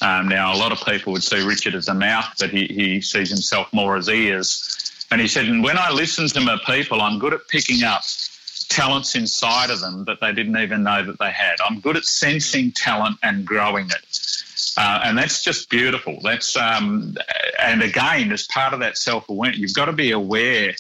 Um, now, a lot of people would see Richard as a mouth, but he, he sees himself more as ears. And he said, and when I listen to my people, I'm good at picking up talents inside of them that they didn't even know that they had. I'm good at sensing talent and growing it. Uh, and that's just beautiful. That's um, and again, as part of that self awareness, you've got to be aware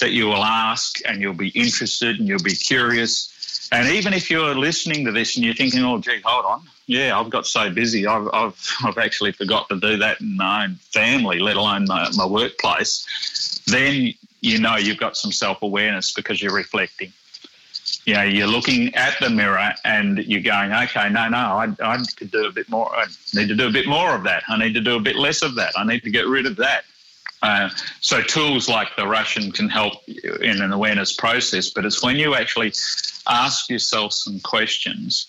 that you will ask and you'll be interested and you'll be curious and even if you're listening to this and you're thinking, oh, gee, hold on. Yeah, I've got so busy. I've, I've, I've actually forgot to do that in my own family, let alone my, my workplace. Then you know you've got some self awareness because you're reflecting. You know, you're looking at the mirror and you're going, okay, no, no, I, I could do a bit more. I need to do a bit more of that. I need to do a bit less of that. I need to get rid of that. Uh, so tools like the Russian can help in an awareness process, but it's when you actually ask yourself some questions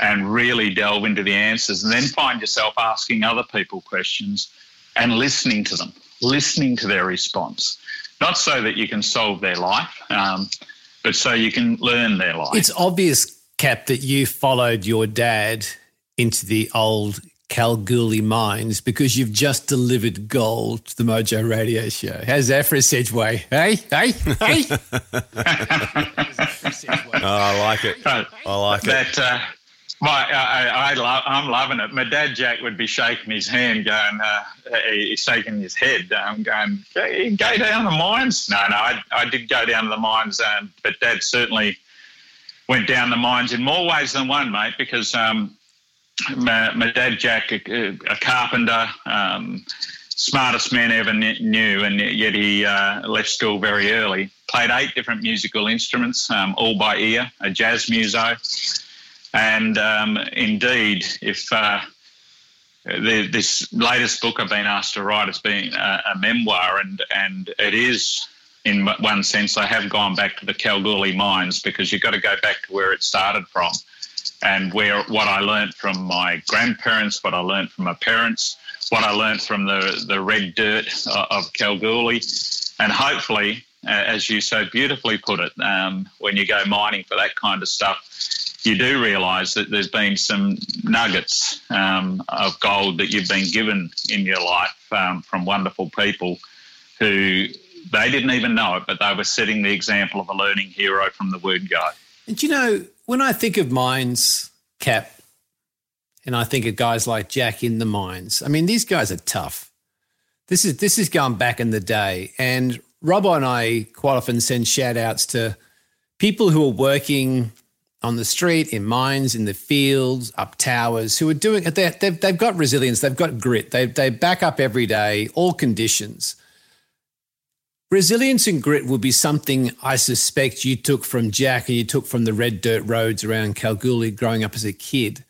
and really delve into the answers, and then find yourself asking other people questions and listening to them, listening to their response, not so that you can solve their life, um, but so you can learn their life. It's obvious, Cap, that you followed your dad into the old Kalgoorlie mines because you've just delivered gold to the Mojo Radio Show. How's that for a segue? Hey, hey, hey. oh, I like it. I like that, it. Uh, my, I, I, love, I'm loving it. My dad Jack would be shaking his hand, going, uh, he's shaking his head, um, going, "Go down the mines." No, no, I, I did go down to the mines, um, but Dad certainly went down the mines in more ways than one, mate, because um, my, my dad, Jack, a, a carpenter, um, smartest man ever knew, and yet he uh, left school very early. Played eight different musical instruments, um, all by ear, a jazz muso. And um, indeed, if uh, the, this latest book I've been asked to write has been a, a memoir, and, and it is in one sense, I have gone back to the Kalgoorlie mines because you've got to go back to where it started from and where what I learned from my grandparents, what I learned from my parents, what I learned from the, the red dirt of Kalgoorlie, and hopefully, uh, as you so beautifully put it, um, when you go mining for that kind of stuff, you do realise that there's been some nuggets um, of gold that you've been given in your life um, from wonderful people who they didn't even know it, but they were setting the example of a learning hero from the word go. And you know, when I think of mines, Cap, and I think of guys like Jack in the mines, I mean, these guys are tough. This is this is going back in the day. And Robbo and I quite often send shout outs to people who are working on the street, in mines, in the fields, up towers, who are doing it. They've, they've got resilience, they've got grit, they, they back up every day, all conditions. Resilience and grit will be something I suspect you took from Jack and you took from the red dirt roads around Kalgoorlie growing up as a kid.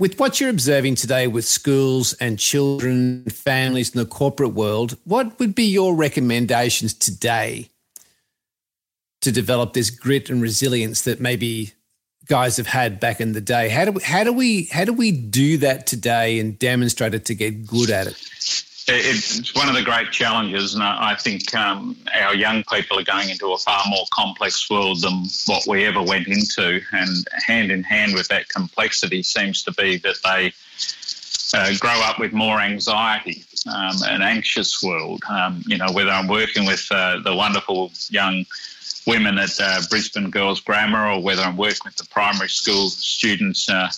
With what you're observing today with schools and children, families in the corporate world, what would be your recommendations today to develop this grit and resilience that maybe guys have had back in the day? How do we, how do we how do we do that today and demonstrate it to get good at it? it's one of the great challenges, and I think um, our young people are going into a far more complex world than what we ever went into. And hand in hand with that complexity seems to be that they uh, grow up with more anxiety, um, an anxious world. Um, you know, whether I'm working with uh, the wonderful young women at uh, Brisbane Girls Grammar or whether I'm working with the primary school students uh,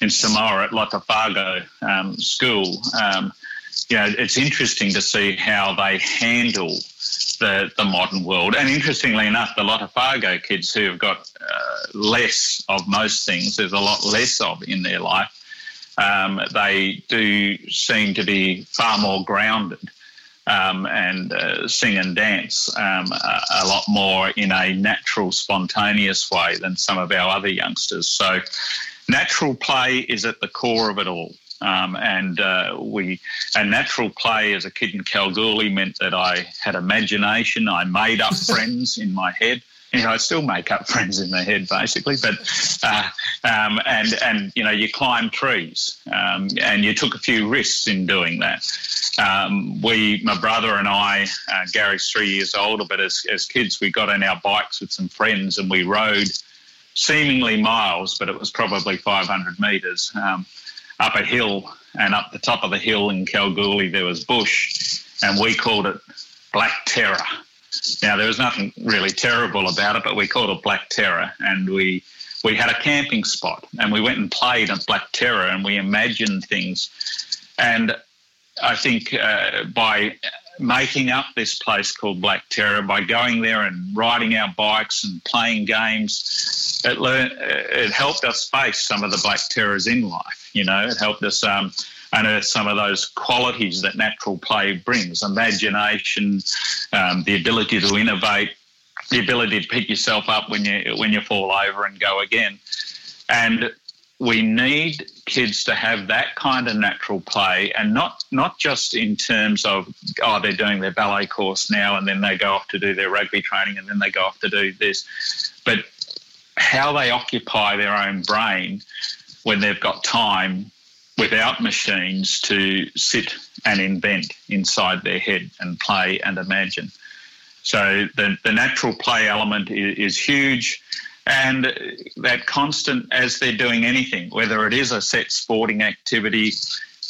in Samoa at Lotofaga um, School. Um, you know, it's interesting to see how they handle the, the modern world. And interestingly enough, the Lotofaga kids who have got uh, less of most things, there's a lot less of in their life, um, they do seem to be far more grounded. Um, and uh, sing and dance um, a, a, lot more in a natural, spontaneous way than some of our other youngsters. So, natural play is at the core of it all. Um, and uh, we, and natural play as a kid in Kalgoorlie meant that I had imagination. I made up friends in my head. You know, I still make up friends in my head, basically. But uh, um, and and you know, you climb trees, um, and you took a few risks in doing that. Um, we, my brother and I, uh, Gary's three years older, but as as kids, we got on our bikes with some friends and we rode seemingly miles, but it was probably 500 metres um, up a hill. And up the top of the hill in Kalgoorlie, there was bush, and we called it Black Terror. Now, there was nothing really terrible about it, but we called it Black Terror. And we, we had a camping spot, and we went and played at Black Terror, and we imagined things. And I think uh, by making up this place called Black Terror by going there and riding our bikes and playing games. It learned, it helped us face some of the Black Terrors in life. You know, it helped us um, unearth some of those qualities that natural play brings: imagination, um, the ability to innovate, the ability to pick yourself up when you when you fall over and go again. And we need kids to have that kind of natural play and not not just in terms of oh they're doing their ballet course now and then they go off to do their rugby training and then they go off to do this but how they occupy their own brain when they've got time without machines to sit and invent inside their head and play and imagine. So the, the natural play element is, is huge and that constant as they're doing anything, whether it is a set sporting activity,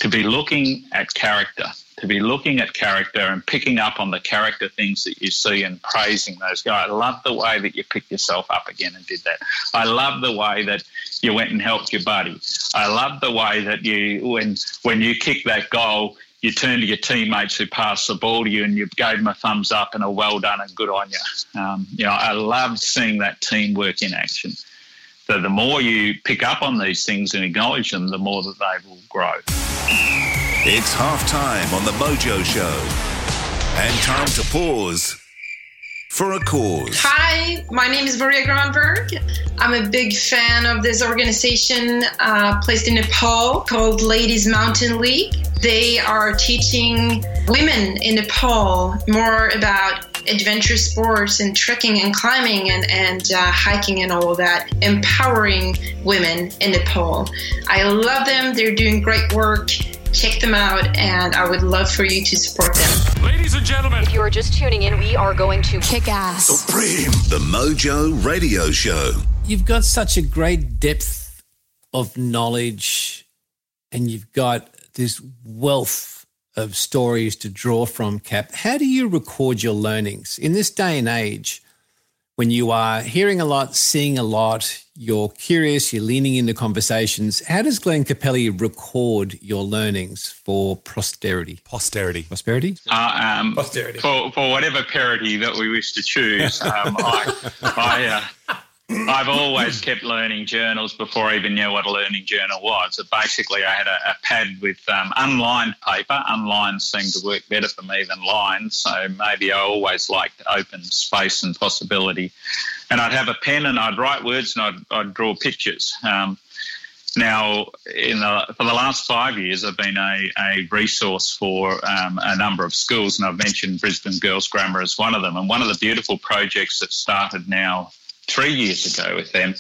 to be looking at character, to be looking at character and picking up on the character things that you see and praising those guys. I love the way that you picked yourself up again and did that. I love the way that you went and helped your buddy. I love the way that you when when you kick that goal, you turn to your teammates who passed the ball to you and you gave them a thumbs up and a well done and good on you. Um, you know, I loved seeing that teamwork in action. So the more you pick up on these things and acknowledge them, the more that they will grow. It's half time on the Mojo Show. And time to pause for a cause. Hi, my name is Maria Granberg. I'm a big fan of this organization uh, placed in Nepal called Ladies Mountain League. They are teaching women in Nepal more about adventure sports and trekking and climbing and, and uh, hiking and all of that, empowering women in Nepal. I love them. They're doing great work check them out, and I would love for you to support them. Ladies and gentlemen, if you are just tuning in, we are going to kick ass. Supreme, the Mojo Radio Show. You've got such a great depth of knowledge, and you've got this wealth of stories to draw from, Cap. How do you record your learnings in this day and age? When you are hearing a lot, seeing a lot, you're curious, you're leaning into conversations. How does Glenn Capelli record your learnings for posterity? Posterity. Prosperity? Uh, um, posterity. For, for whatever parity that we wish to choose. Um, I, I, uh, I've always kept learning journals before I even knew what a learning journal was. So basically, I had a, a pad with um, unlined paper. Unlined seemed to work better for me than lined, so maybe I always liked open space and possibility. And I'd have a pen and I'd write words and I'd, I'd draw pictures. Um, now, in the, for the last five years, I've been a, a resource for um, a number of schools, and I've mentioned Brisbane Girls Grammar as one of them. And one of the beautiful projects that started now three years ago with them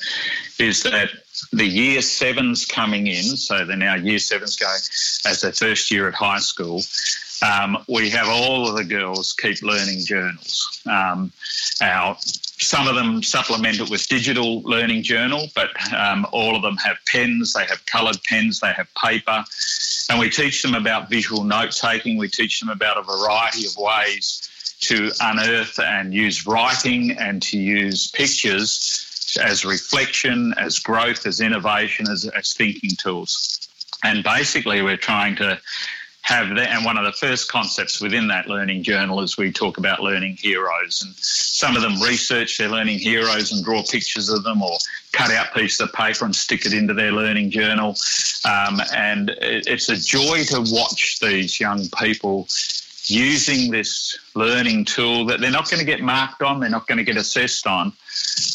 is that the year sevens coming in, so they're now year sevens going as their first year at high school. Um, we have all of the girls keep learning journals. Um, our, some of them supplement it with digital learning journal, but um, all of them have pens, they have coloured pens, they have paper, and we teach them about visual note taking. We teach them about a variety of ways to unearth and use writing and to use pictures as reflection, as growth, as innovation, as, as thinking tools. And basically, we're trying to have that. And one of the first concepts within that learning journal is we talk about learning heroes. And some of them research their learning heroes and draw pictures of them or cut out pieces of paper and stick it into their learning journal. Um, and it, it's a joy to watch these young people using this learning tool that they're not going to get marked on, they're not going to get assessed on,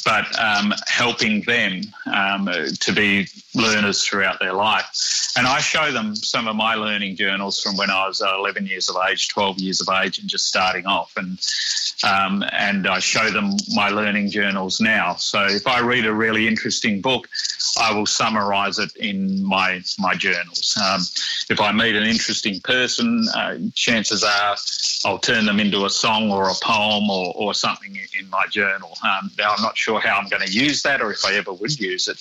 but um, helping them um, to be learners throughout their life. And I show them some of my learning journals from when I was uh, 11 years of age, 12 years of age, and just starting off. And um, and I show them my learning journals now. So if I read a really interesting book, I will summarise it in my my journals. Um, if I meet an interesting person, uh, chances are I'll turn them into a song or a poem or, or something in my journal. Um, now I'm not sure how I'm going to use that or if I ever would use it,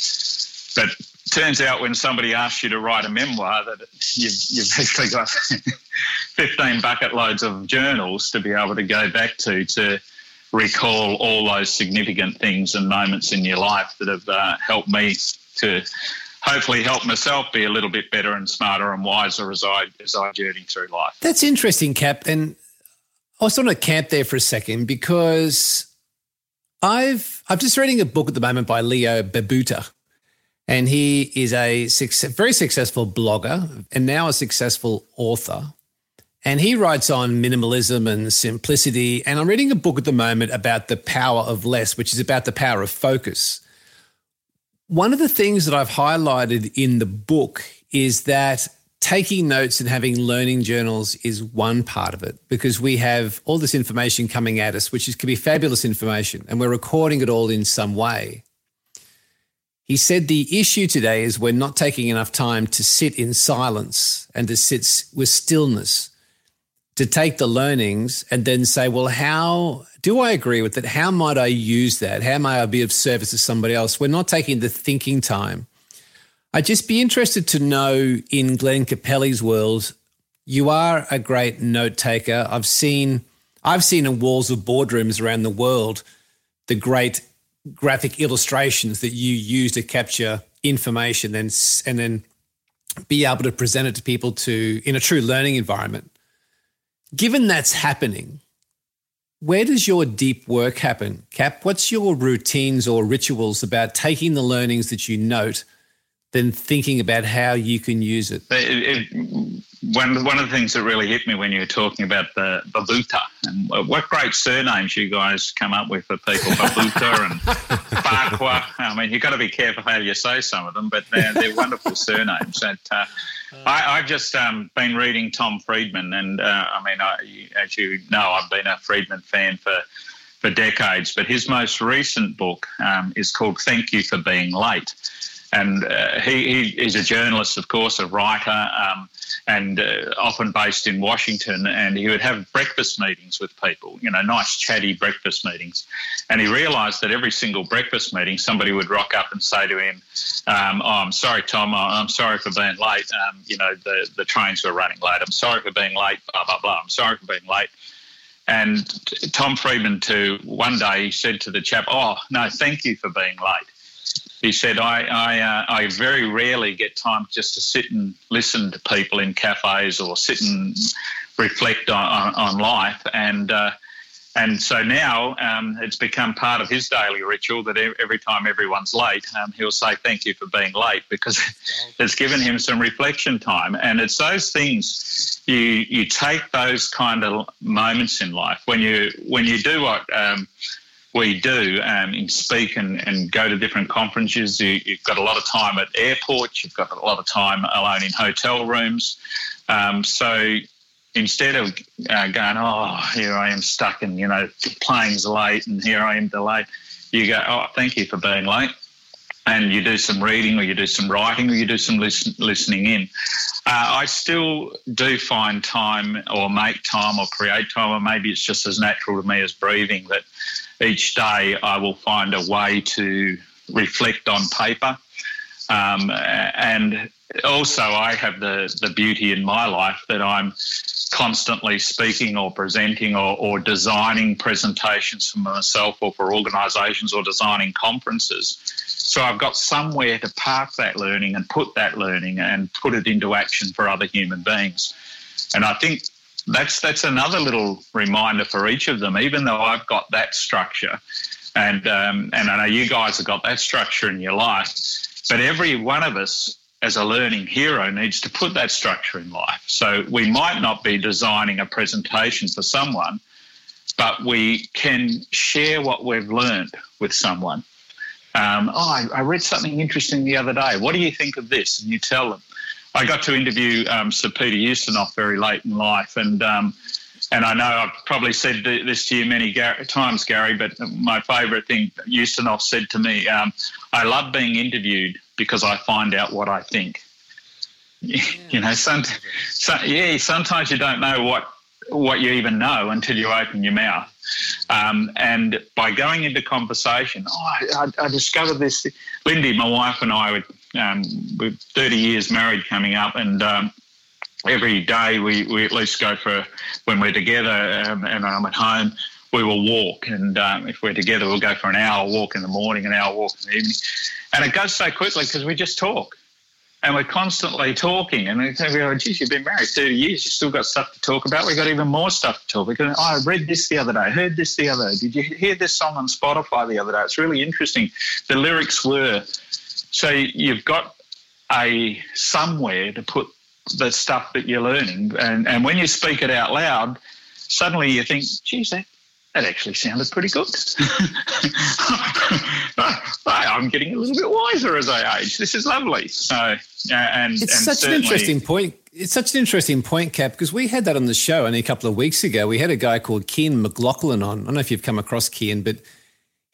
but turns out when somebody asks you to write a memoir that you've, you've actually got 15 bucket loads of journals to be able to go back to to recall all those significant things and moments in your life that have uh, helped me to hopefully help myself be a little bit better and smarter and wiser as I as I journey through life. That's interesting, Cap. And I was on a camp there for a second because I've I'm just reading a book at the moment by Leo Babauta, and he is a success, very successful blogger and now a successful author. And he writes on minimalism and simplicity. And I'm reading a book at the moment about the power of less, which is about the power of focus. One of the things that I've highlighted in the book is that taking notes and having learning journals is one part of it because we have all this information coming at us, which is, can be fabulous information, and we're recording it all in some way. He said the issue today is we're not taking enough time to sit in silence and to sit with stillness, to take the learnings and then say, well, how do I agree with it? How might I use that? How might I be of service to somebody else? We're not taking the thinking time. I'd just be interested to know in Glenn Capelli's world, you are a great note taker. I've seen I've seen in walls of boardrooms around the world the great graphic illustrations that you use to capture information and and then be able to present it to people to in a true learning environment. Given that's happening, where does your deep work happen, Cap? What's your routines or rituals about taking the learnings that you note, then thinking about how you can use it? it, it one one of the things that really hit me when you were talking about the Babauta and what great surnames you guys come up with for people, Babauta and Farquhar. I mean, you've got to be careful how you say some of them, but they're, they're wonderful surnames. And uh, I, have just um, been reading Tom Friedman, and uh, I mean, I, as you know, I've been a Friedman fan for for decades. But his most recent book um, is called "Thank You for Being Late." And uh, he, he, is a journalist, of course, a writer, um, and uh, often based in Washington. And he would have breakfast meetings with people, you know, nice chatty breakfast meetings. And he realised that every single breakfast meeting, somebody would rock up and say to him, um, "Oh, I'm sorry, Tom. I'm sorry for being late. Um, you know, the the trains were running late. I'm sorry for being late. Blah blah blah. I'm sorry for being late." And Tom Friedman, to one day, he said to the chap, "Oh no, thank you for being late." He said, I, I, uh, I very rarely get time just to sit and listen to people in cafes or sit and reflect on, on, on life. And, uh, and so now um, it's become part of his daily ritual that every time everyone's late, um, he'll say, Thank you for being late, because it's given him some reflection time. And it's those things you, you take those kind of moments in life when you, when you do what. Um, we do um, and speak and, and go to different conferences. You, have got a lot of time at airports, you've got a lot of time alone in hotel rooms. Um, so instead of uh, going, oh, here I am stuck and, you know, the plane's late and here I am delayed, you go, oh, thank you for being late. And you do some reading or you do some writing or you do some listen, listening in. Uh, I still do find time or make time or create time, or maybe it's just as natural to me as breathing that each day I will find a way to reflect on paper. Um, and also, I have the, the beauty in my life that I'm constantly speaking or presenting or, or designing presentations for myself or for organisations or designing conferences. So I've got somewhere to park that learning and put that learning and put it into action for other human beings. And I think that's that's another little reminder for each of them. Even though I've got that structure, and um, and I know you guys have got that structure in your life, but every one of us as a learning hero needs to put that structure in life. So we might not be designing a presentation for someone, but we can share what we've learned with someone. Um, oh, I, I, read something interesting the other day. What do you think of this? And you tell them. I got to interview um, Sir Peter Ustinov very late in life, and um, and I know I've probably said this to you many times, Gary, but my favourite thing Ustinov said to me, um, I love being interviewed because I find out what I think. Yeah. You know, some, some, yeah, sometimes you don't know what what you even know until you open your mouth. Um, and by going into conversation, oh, I, I, discovered this. Lindy, my wife, and I were um, we're 30 years married coming up, and um, every day we, we at least go for when we're together um, and I'm at home. We will walk, and um, if we're together, we'll go for an hour walk in the morning, an hour walk in the evening, and it goes so quickly because we just talk and we're constantly talking. And they say, geez, you've been married 30 years, you've still got stuff to talk about. We've got even more stuff to talk about. Oh, I read this the other day, heard this the other day. Did you hear this song on Spotify the other day? It's really interesting. The lyrics were so you've got a somewhere to put the stuff that you're learning. And, and when you speak it out loud, suddenly you think, geez, that, that actually sounded pretty good. I'm getting a little bit wiser as I age. This is lovely. So, uh, and it's and such an interesting point. It's such an interesting point, Cap, because we had that on the show only a couple of weeks ago. We had a guy called Kian McLaughlin on. I don't know if you've come across Kian, but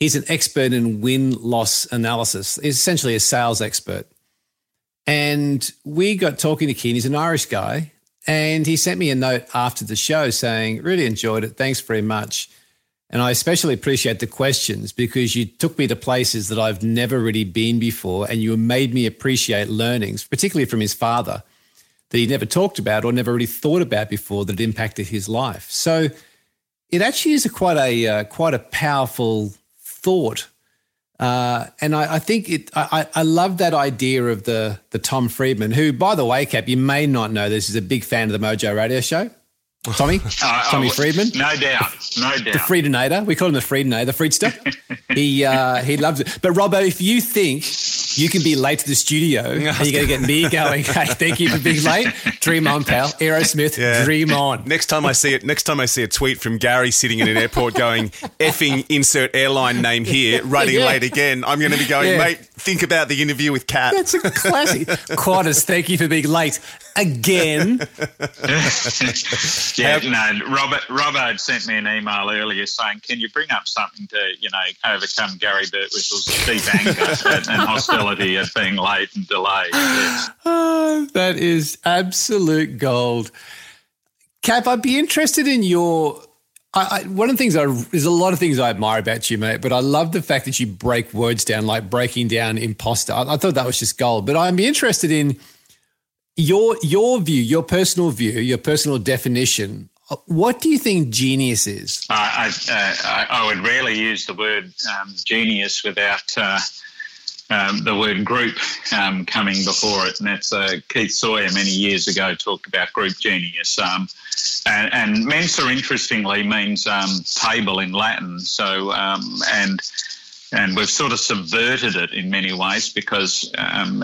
he's an expert in win loss analysis. He's essentially a sales expert. And we got talking to Kian. He's an Irish guy. And he sent me a note after the show saying, really enjoyed it. Thanks very much. And I especially appreciate the questions because you took me to places that I've never really been before. And you made me appreciate learnings, particularly from his father, that he never talked about or never really thought about before that impacted his life. So it actually is a quite a uh, quite a powerful thought uh, and I, I, think it. I, I love that idea of the the Tom Friedman, who, by the way, Cap, you may not know this is a big fan of the Mojo Radio Show. Tommy, uh, Tommy oh, Friedman, no doubt, no doubt. The Friedinator, we call him the Friedinator, the Friedster. he uh, he loves it. But Robbo, if you think you can be late to the studio and you're going to get me going, hey, thank you for being late. Dream on, pal. Aerosmith, yeah. dream on. Next time I see it, next time I see a tweet from Gary sitting in an airport going, effing insert airline name here, running yeah. late again, I'm going to be going, yeah. mate, think about the interview with Kat. That's a classic. Qantas, thank you for being late again. yeah, no, Robert, Robert sent me an email earlier saying, can you bring up something to, you know, overcome Gary Bertwistle's deep anger and, and hostility at being late and delayed? Yes. Oh, that is absolute gold. Cap, I'd be interested in your I, I, one of the things I there's a lot of things I admire about you, mate. But I love the fact that you break words down, like breaking down imposter. I, I thought that was just gold. But I'd be interested in your your view, your personal view, your personal definition. What do you think genius is? I, uh, I would rarely use the word um, genius without uh, um, the word group um, coming before it, and that's uh, Keith Sawyer many years ago talked about group genius. Um, and, and, Mensa, interestingly, means um, table in Latin. So um, and and we've sort of subverted it in many ways because um,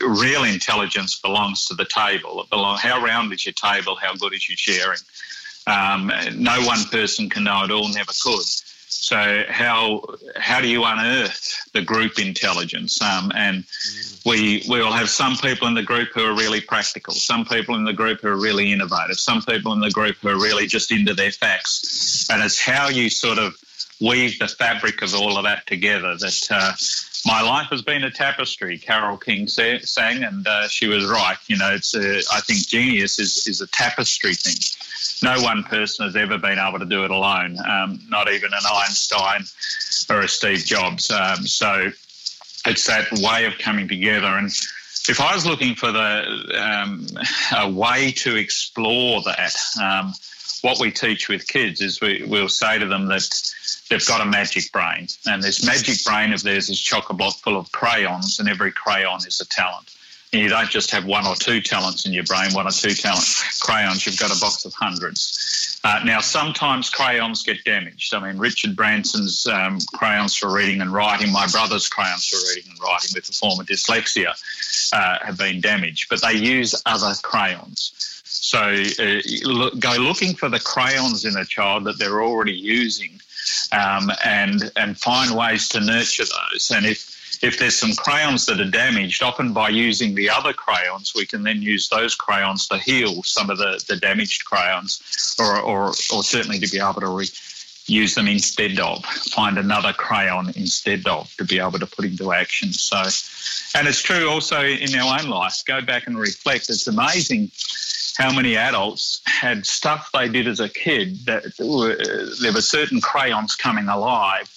real intelligence belongs to the table. Belong, how round is your table? How good is your sharing? no one person can know it all, never could. So how how do you unearth the group intelligence? Um, and we we will have some people in the group who are really practical, some people in the group who are really innovative, some people in the group who are really just into their facts. And it's how you sort of weave the fabric of all of that together that. Uh, my life has been a tapestry. Carole King sang, and uh, she was right. You know, it's a, I think genius is is a tapestry thing no one person has ever been able to do it alone, um, not even an Einstein or a Steve Jobs. Um, so it's that way of coming together. And if I was looking for the um, a way to explore that, um, what we teach with kids is we, we'll say to them that they've got a magic brain, and this magic brain of theirs is chock a block full of crayons, and every crayon is a talent. And you don't just have one or two talents in your brain, one or two talent crayons. You've got a box of hundreds. Uh, now, sometimes crayons get damaged. I mean, Richard Branson's um, crayons for reading and writing, my brother's crayons for reading and writing with a form of dyslexia uh, have been damaged, but they use other crayons. So uh, look, go looking for the crayons in a child that they're already using um, and, and find ways to nurture those. And if if there's some crayons that are damaged, often by using the other crayons, we can then use those crayons to heal some of the, the damaged crayons or, or, or certainly to be able to re- use them instead of, find another crayon instead of to be able to put into action. So, and it's true also in our own life. Go back and reflect. It's amazing how many adults had stuff they did as a kid that were, there were certain crayons coming alive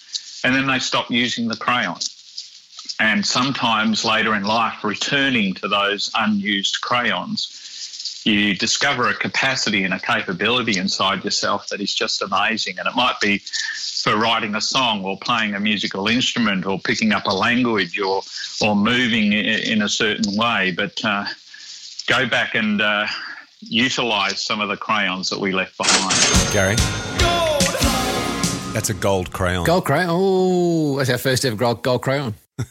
and then they stopped using the crayon and sometimes later in life, returning to those unused crayons, you discover a capacity and a capability inside yourself that is just amazing. And it might be for writing a song or playing a musical instrument or picking up a language or, or moving in a certain way. But uh, go back and uh, utilize some of the crayons that we left behind. Gary? That's a gold crayon. Gold crayon. Oh, that's our first ever gold, gold crayon.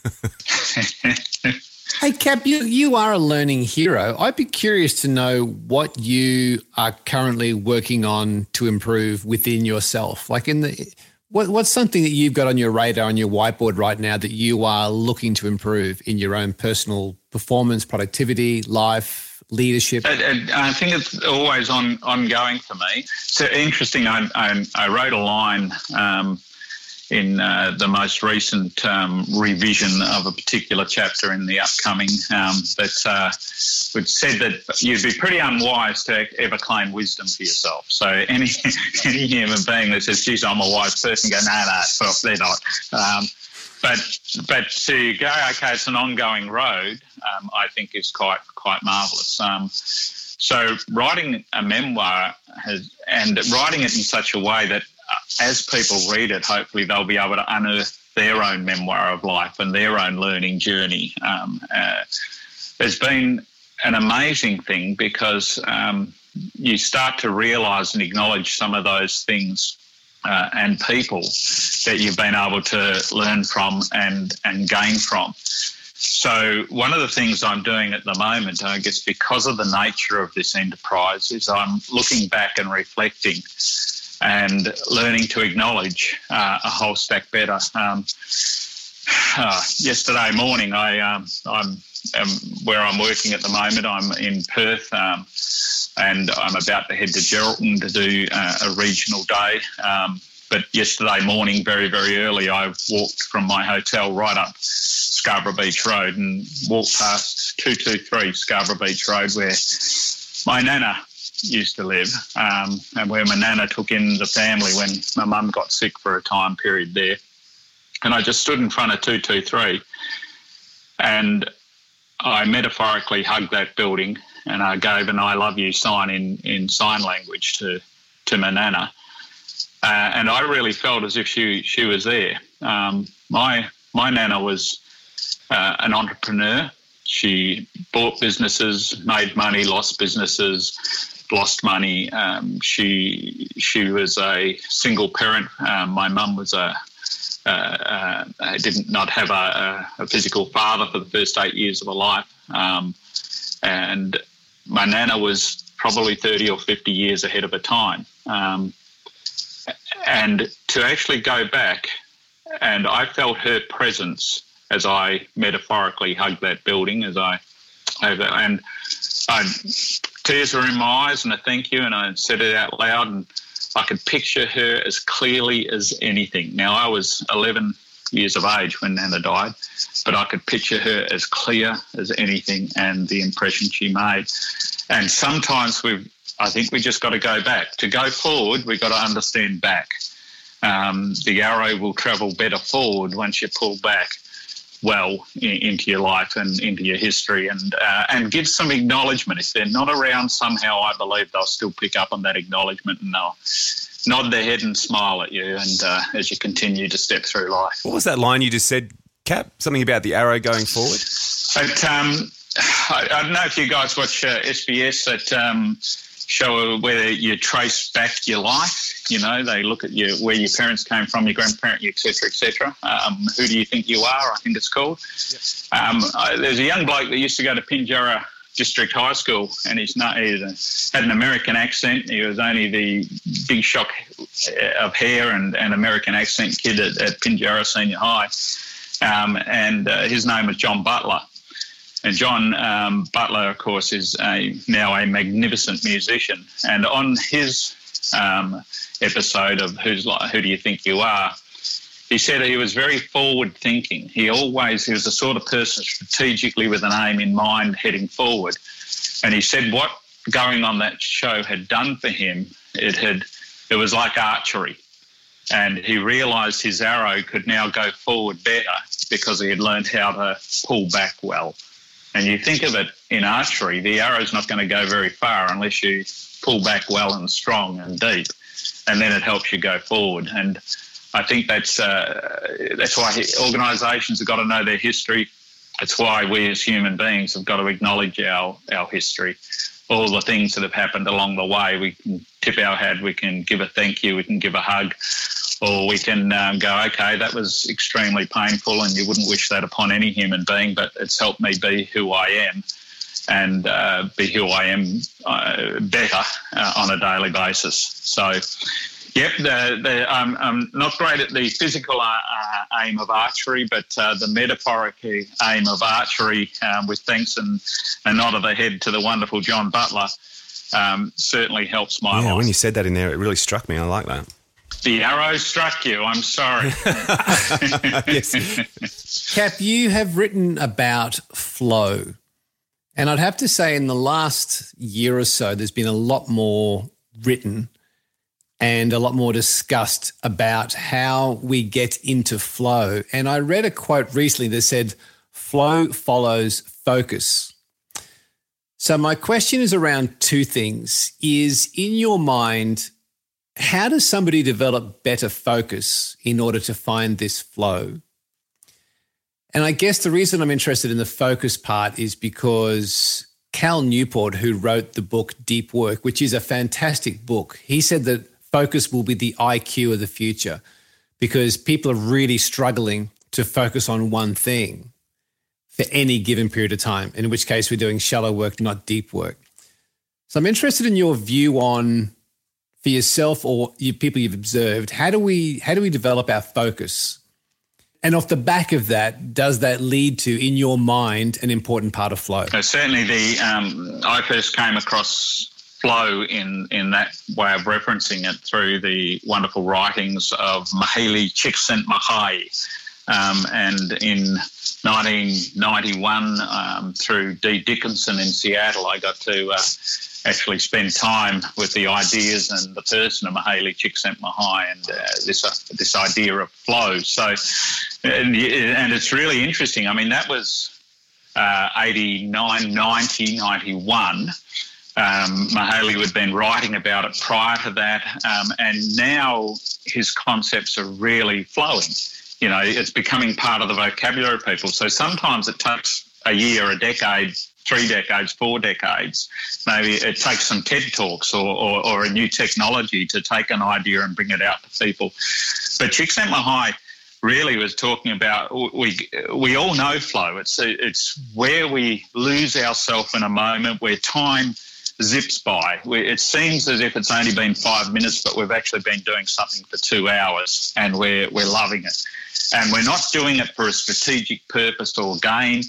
hey, Cap, you, you are a learning hero. I'd be curious to know what you are currently working on to improve within yourself. Like in the what, what's something that you've got on your radar on your whiteboard right now that you are looking to improve in your own personal performance, productivity, life, leadership? I, I think it's always on ongoing for me. So interesting. I, I, I wrote a line um, in uh, the most recent um, revision of a particular chapter in the upcoming um, that uh, which said that you'd be pretty unwise to ever claim wisdom for yourself. So any any human being that says, "Geez, I'm a wise person," go, "No, no, well, they're not." Um, but but to go, okay, it's an ongoing road. Um, I think is quite quite marvelous. Um, so writing a memoir has, and writing it in such a way that as people read it, hopefully they'll be able to unearth their own memoir of life and their own learning journey. Um, uh, there's been an amazing thing because um, you start to realise and acknowledge some of those things uh, and people that you've been able to learn from and and gain from. So one of the things I'm doing at the moment, I guess because of the nature of this enterprise, is I'm looking back and reflecting and learning to acknowledge uh, a whole stack better. Um, uh, yesterday morning, I um, I'm where I'm working at the moment. I'm in Perth, um, and I'm about to head to Geraldton to do uh, a regional day. Um, but yesterday morning, very very early, I walked from my hotel right up Scarborough Beach Road and walked past two two three Scarborough Beach Road, where my nana used to live, um, and where my nana took in the family when my mum got sick for a time period there. And I just stood in front of 223 and I metaphorically hugged that building and I gave an I love you sign in, in sign language to, to my nana. Uh, and I really felt as if she, she was there. Um, my, my nana was uh, an entrepreneur. She bought businesses, made money, lost businesses, lost money. Um, she she was a single parent. Um, my mum was a uh, uh, I did not have a, a, physical father for the first eight years of her life, um, and my nana was probably thirty or fifty years ahead of her time. Um, and to actually go back, and I felt her presence as I metaphorically hugged that building, as I over and I tears were in my eyes and a thank you, and I said it out loud, and I could picture her as clearly as anything. Now, I was 11 years of age when Nana died, but I could picture her as clear as anything and the impression she made. And sometimes we've, I think we just got to go back. To go forward, we've got to understand back. Um, the arrow will travel better forward once you pull back well in, into your life and into your history and uh, and give some acknowledgement. If they're not around somehow, I believe they'll still pick up on that acknowledgement and they'll nod their head and smile at you and uh, as you continue to step through life. What was that line you just said, Cap? Something about the arrow going forward? But, um, I, I don't know if you guys watch uh, SBS that um, show where you trace back your life. You know, they look at you where your parents came from, your grandparent, etc., etc. Um, who do you think you are? I think it's called. Um, I, there's a young bloke that used to go to Pinjarra District High School, and he's not he had an American accent. He was only the big shock of hair and, and American accent kid at, at Pinjarra Senior High, um, and uh, his name was John Butler. And John um, Butler, of course, is a, now a magnificent musician. And on his um, episode of Who's like, Who Do You Think You Are, he said he was very forward thinking. He always, he was the sort of person strategically with an aim in mind heading forward. And he said what going on that show had done for him, it had, it was like archery. And he realised his arrow could now go forward better because he had learned how to pull back well. And you think of it in archery, the arrow's not going to go very far unless you pull back well and strong and deep, and then it helps you go forward. And I think that's uh, that's why organisations have got to know their history. It's why we as human beings have got to acknowledge our our history, all the things that have happened along the way. We can tip our hat, we can give a thank you, we can give a hug, or we can um, go, okay, that was extremely painful, and you wouldn't wish that upon any human being, but it's helped me be who I am and uh, be who I am uh, better uh, on a daily basis. So, yep, the, the, um, I'm not great at the physical uh, uh, aim of archery, but uh, the metaphoric aim of archery, um, with thanks and a nod of the head to the wonderful John Butler, um, certainly helps my Yeah, life. when you said that in there, it really struck me. I like that. The arrow struck you. I'm sorry. yes. Cap, you have written about flow. And I'd have to say, in the last year or so, there's been a lot more written and a lot more discussed about how we get into flow. And I read a quote recently that said, flow follows focus. So, my question is around two things. Is in your mind, how does somebody develop better focus in order to find this flow? And I guess the reason I'm interested in the focus part is because Cal Newport, who wrote the book Deep Work, which is a fantastic book, he said that focus will be the IQ of the future because people are really struggling to focus on one thing for any given period of time, in which case we're doing shallow work, not deep work. So I'm interested in your view on for yourself or people you've observed, how do we how do we develop our focus? And off the back of that, does that lead to, in your mind, an important part of flow? So certainly, the um, I first came across flow in in that way of referencing it through the wonderful writings of Mihaly Csikszentmihalyi, um, and in 1991 um, through Dee Dickinson in Seattle, I got to. Uh, actually spend time with the ideas and the person of Mihaly Csikszentmihalyi and uh, this uh, this idea of flow. So, and, and it's really interesting. I mean, that was uh, 89, 90, 91. Um, Mihaly had been writing about it prior to that, um, and now his concepts are really flowing. You know, it's becoming part of the vocabulary of people. So sometimes it takes a year, a decade, three decades, four decades. Maybe it takes some TED Talks or, or, or, a new technology to take an idea and bring it out to people. But Csikszentmihalyi really was talking about we we all know flow. It's it's where we lose ourselves in a moment where time zips by. We, it seems as if it's only been five minutes, but we've actually been doing something for two hours, and we're we're loving it. And we're not doing it for a strategic purpose or gain,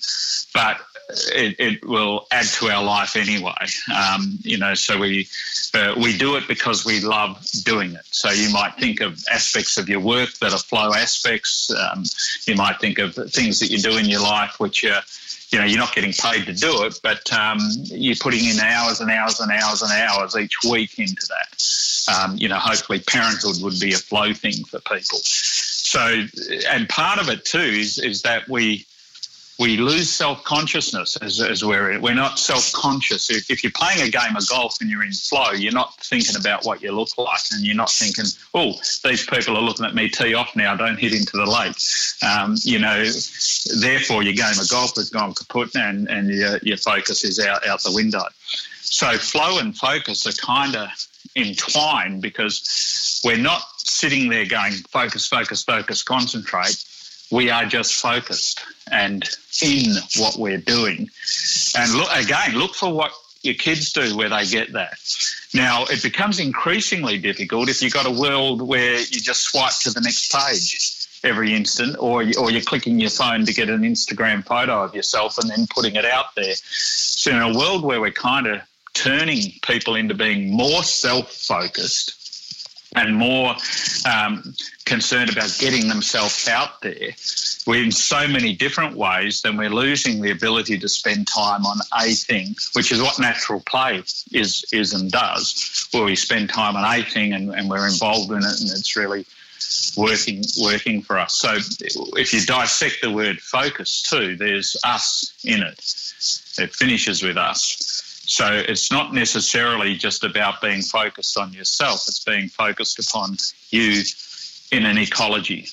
but it, it, will add to our life anyway. Um, you know, so we uh, we do it because we love doing it. So you might think of aspects of your work that are flow aspects. Um, you might think of things that you do in your life which are you know, you're not getting paid to do it, but um, you're putting in hours and hours and hours and hours each week into that. Um, you know, hopefully parenthood would be a flow thing for people. So, and part of it too is, is that we we lose self consciousness as, as we're we're not self conscious. If, if, you're playing a game of golf and you're in flow, you're not thinking about what you look like, and you're not thinking, "Oh, these people are looking at me tee off now. Don't hit into the lake." Um, you know, therefore your game of golf has gone kaput, and and your, your focus is out out the window. So flow and focus are kind of entwined because we're not sitting there going focus, focus, focus, concentrate we are just focused and in what we're doing. And look again, look for what your kids do where they get that. Now, it becomes increasingly difficult if you've got a world where you just swipe to the next page every instant, or, or you're clicking your phone to get an Instagram photo of yourself and then putting it out there. So, in a world where we're kind of turning people into being more self focused and more um, concerned about getting themselves out there we're in so many different ways, then we're losing the ability to spend time on a thing, which is what natural play is is and does, where we spend time on a thing and, and we're involved in it and it's really working working for us. So if you dissect the word focus too, there's us in it. It finishes with us. So it's not necessarily just about being focused on yourself, it's being focused upon you in an ecology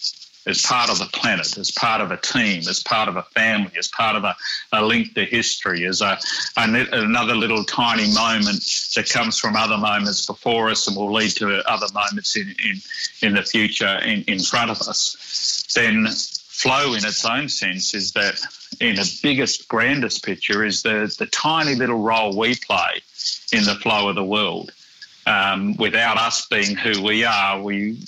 as part of the planet, as part of a team, as part of a family, as part of a, a link to history, as a, a, another little tiny moment that comes from other moments before us and will lead to other moments in, in, in the future in, in front of us, then flow in its own sense is that in the biggest, grandest picture is the, the tiny little role we play in the flow of the world. Um, without us being who we are, we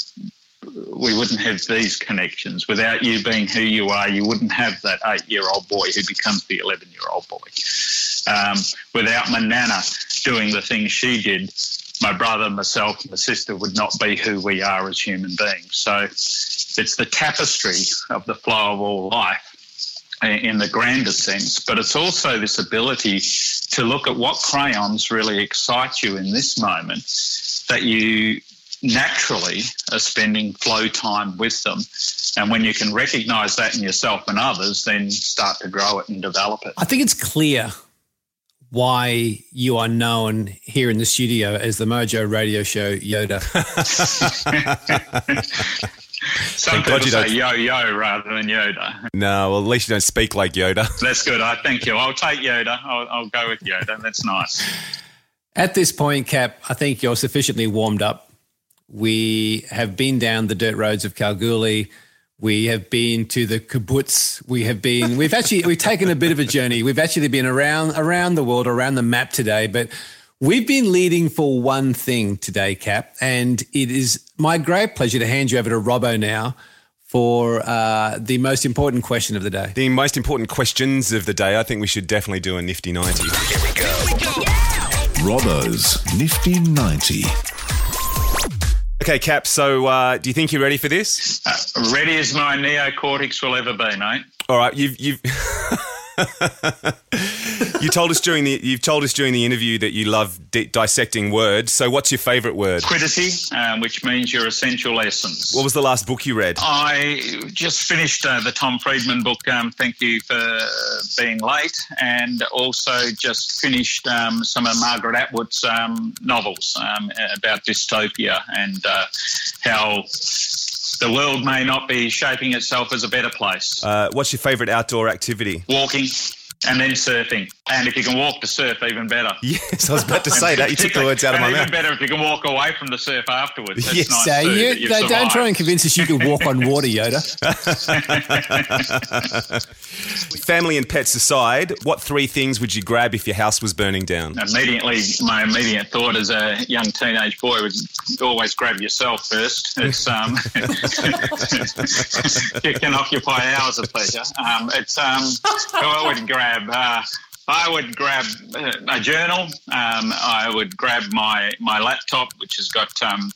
we wouldn't have these connections. Without you being who you are, you wouldn't have that eight year old boy who becomes the 11 year old boy. Um, without my nana doing the things she did, my brother, myself, and my sister would not be who we are as human beings. So it's the tapestry of the flow of all life in the grander sense, but it's also this ability to look at what crayons really excite you in this moment that you naturally are spending flow time with them. And when you can recognize that in yourself and others, then start to grow it and develop it. I think it's clear why you are known here in the studio as the Mojo Radio Show Yoda. Some people say yo yo rather than Yoda. No, well, at least you don't speak like Yoda. That's good. I thank you. I'll take Yoda. I'll, I'll go with Yoda. That's nice. At this point, Cap, I think you're sufficiently warmed up we have been down the dirt roads of Kalgoorlie. We have been to the kibbutz. We have been. We've actually we've taken a bit of a journey. We've actually been around around the world, around the map today. But we've been leading for one thing today, Cap, and it is my great pleasure to hand you over to Robbo now for uh, the most important question of the day. The most important questions of the day. I think we should definitely do a nifty ninety. Here we go. Here we go. Yeah. Robbo's nifty ninety. Okay, Cap. So, uh, do you think you're ready for this? Uh, ready as my neocortex will ever be, mate. All right, you've you've you told us during the you've told us during the interview that you love di- dissecting words. So, what's your favourite word? Quiddity, um, which means your essential essence. What was the last book you read? I just finished uh, the Tom Friedman book. Um, thank you for being late, and also just finished um, some of Margaret Atwood's um, novels um, about dystopia and uh, how the world may not be shaping itself as a better place. Uh, what's your favourite outdoor activity? Walking and then surfing. And if you can walk to surf, even better. Yes, I was about to say that. You took the words out of my even mouth. Even better if you can walk away from the surf afterwards. That's yes, nice you, they don't try and convince us you can walk on water, Yoda. Family and pets aside, what three things would you grab if your house was burning down? Immediately, my immediate thought as a young teenage boy was always grab yourself first. It's um, it can occupy hours of pleasure. Um, it's um, I would grab. Uh, I would grab a journal. Um, I would grab my, my laptop, which has got um,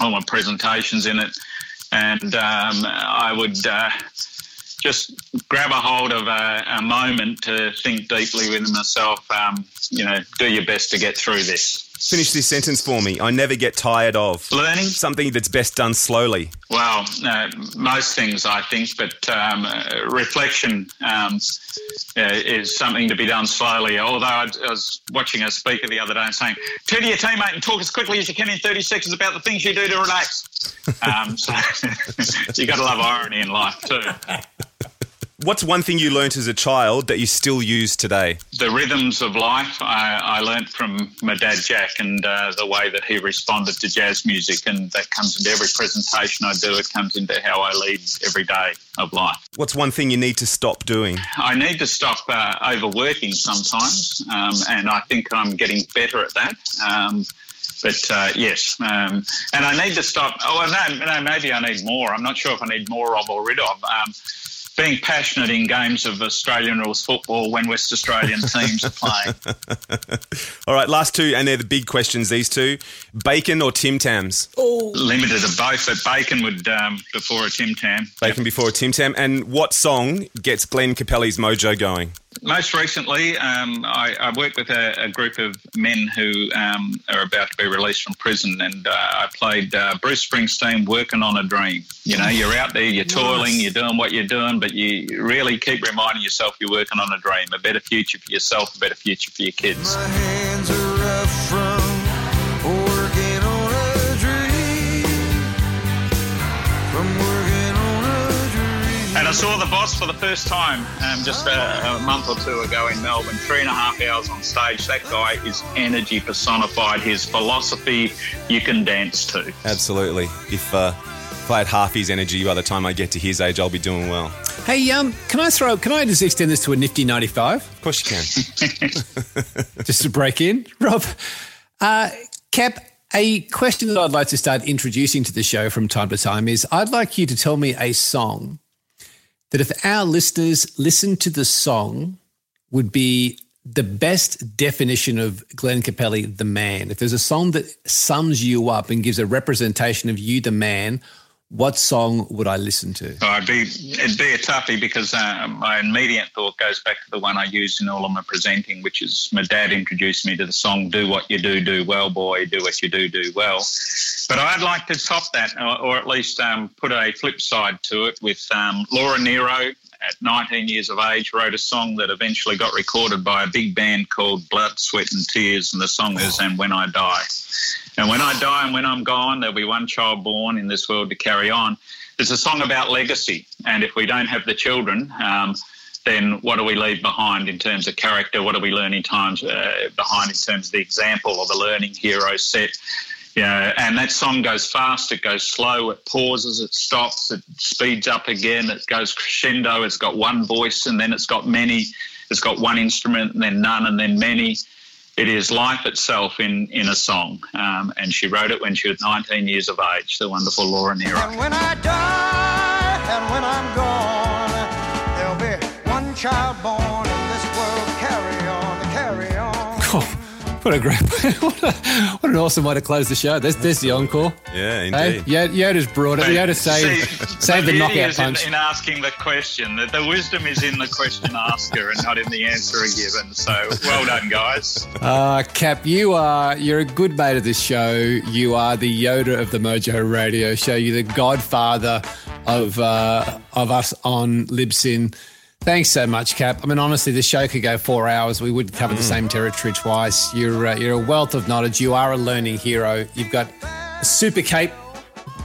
all my presentations in it, and um, I would uh, just grab a hold of a, a moment to think deeply within myself. Um, you know, do your best to get through this. Finish this sentence for me. I never get tired of learning something that's best done slowly. Well, uh, most things I think, but um, uh, reflection um, uh, is something to be done slowly. Although I, I, was watching a speaker the other day and saying, "Turn to your teammate and talk as quickly as you can in 30 seconds about the things you do to relax." Um, so you've got to love irony in life too. What's one thing you learnt as a child that you still use today? The rhythms of life I, I learnt from my dad Jack and uh, the way that he responded to jazz music, and that comes into every presentation I do. It comes into how I lead every day of life. What's one thing you need to stop doing? I need to stop uh, overworking sometimes, um, and I think I'm getting better at that. Um, but uh, yes, um, and I need to stop. Oh, no, no, maybe I need more. I'm not sure if I need more of or rid of. Um, being passionate in games of Australian rules football when West Australian teams are playing. All right, last two, and they're the big questions. These two: bacon or Tim Tams? Oh, limited to both, but bacon would um, before a Tim Tam. Bacon yep. before a Tim Tam. And what song gets Glenn Capelli's mojo going? Most recently, um, I, I worked with a, a, group of men who um, are about to be released from prison, and uh, I played uh, Bruce Springsteen, "Working on a Dream." You know, you're out there, you're toiling, you're doing what you're doing, but you really keep reminding yourself you're working on a dream, a better future for yourself, a better future for your kids. And I saw the boss for the first time um, just a, a, month or two ago in Melbourne, three and a half hours on stage. That guy is energy personified. His philosophy you can dance to. Absolutely. If uh, if I had half his energy by the time I get to his age, I'll be doing well. Hey, um, can I throw? Can I just extend this to a nifty ninety-five? Of course you can. just to break in, Rob. Uh, Cap, a question that I'd like to start introducing to the show from time to time is I'd like you to tell me a song that if our listeners listen to the song would be the best definition of Glenn Capelli, the man. If there's a song that sums you up and gives a representation of you, the man, what song would I listen to? Oh, it'd be it'd be a toughie because uh, my immediate thought goes back to the one I used in all of my presenting, which is my dad introduced me to the song "Do What You Do, Do Well, Boy, Do What You Do, Do Well." But I'd like to top that, or, or at least um, put a flip side to it with um, Laura Nyro. at 19 years of age, wrote a song that eventually got recorded by a big band called Blood, Sweat and Tears, and the song is "And When I Die." And when I die and when I'm gone, there'll be one child born in this world to carry on. It's a song about legacy, and if we don't have the children, um, then what do we leave behind in terms of character? What do we learn in times uh, behind in terms of the example or the learning hero set? Know, and that song goes fast, it goes slow, it pauses, it stops, it speeds up again, it goes crescendo. It's got one voice and then it's got many. It's got one instrument and then none and then many. It is life itself in, in a song. Um, and she wrote it when she was 19 years of age, the wonderful Laura Nyro. And when I die and when I'm gone, there'll be one child born What a great, what, a, what an awesome way to close the show. There's, there's the encore. Yeah, indeed. Hey, Yoda's brought it. Yoda saved, See, saved the, the knockout punch. In, in, asking the question, the, the wisdom is in the question asker and not in the answer given. So well done, guys. Uh, Cap, you are you're a good mate of this show. You are the Yoda of the Mojo Radio Show. You're the godfather of uh, of us on Libsyn. Thanks so much, Cap. I mean, honestly, the show could go four hours. We would cover mm. the same territory twice. You're uh, you're a wealth of knowledge. You are a learning hero. You've got a super cape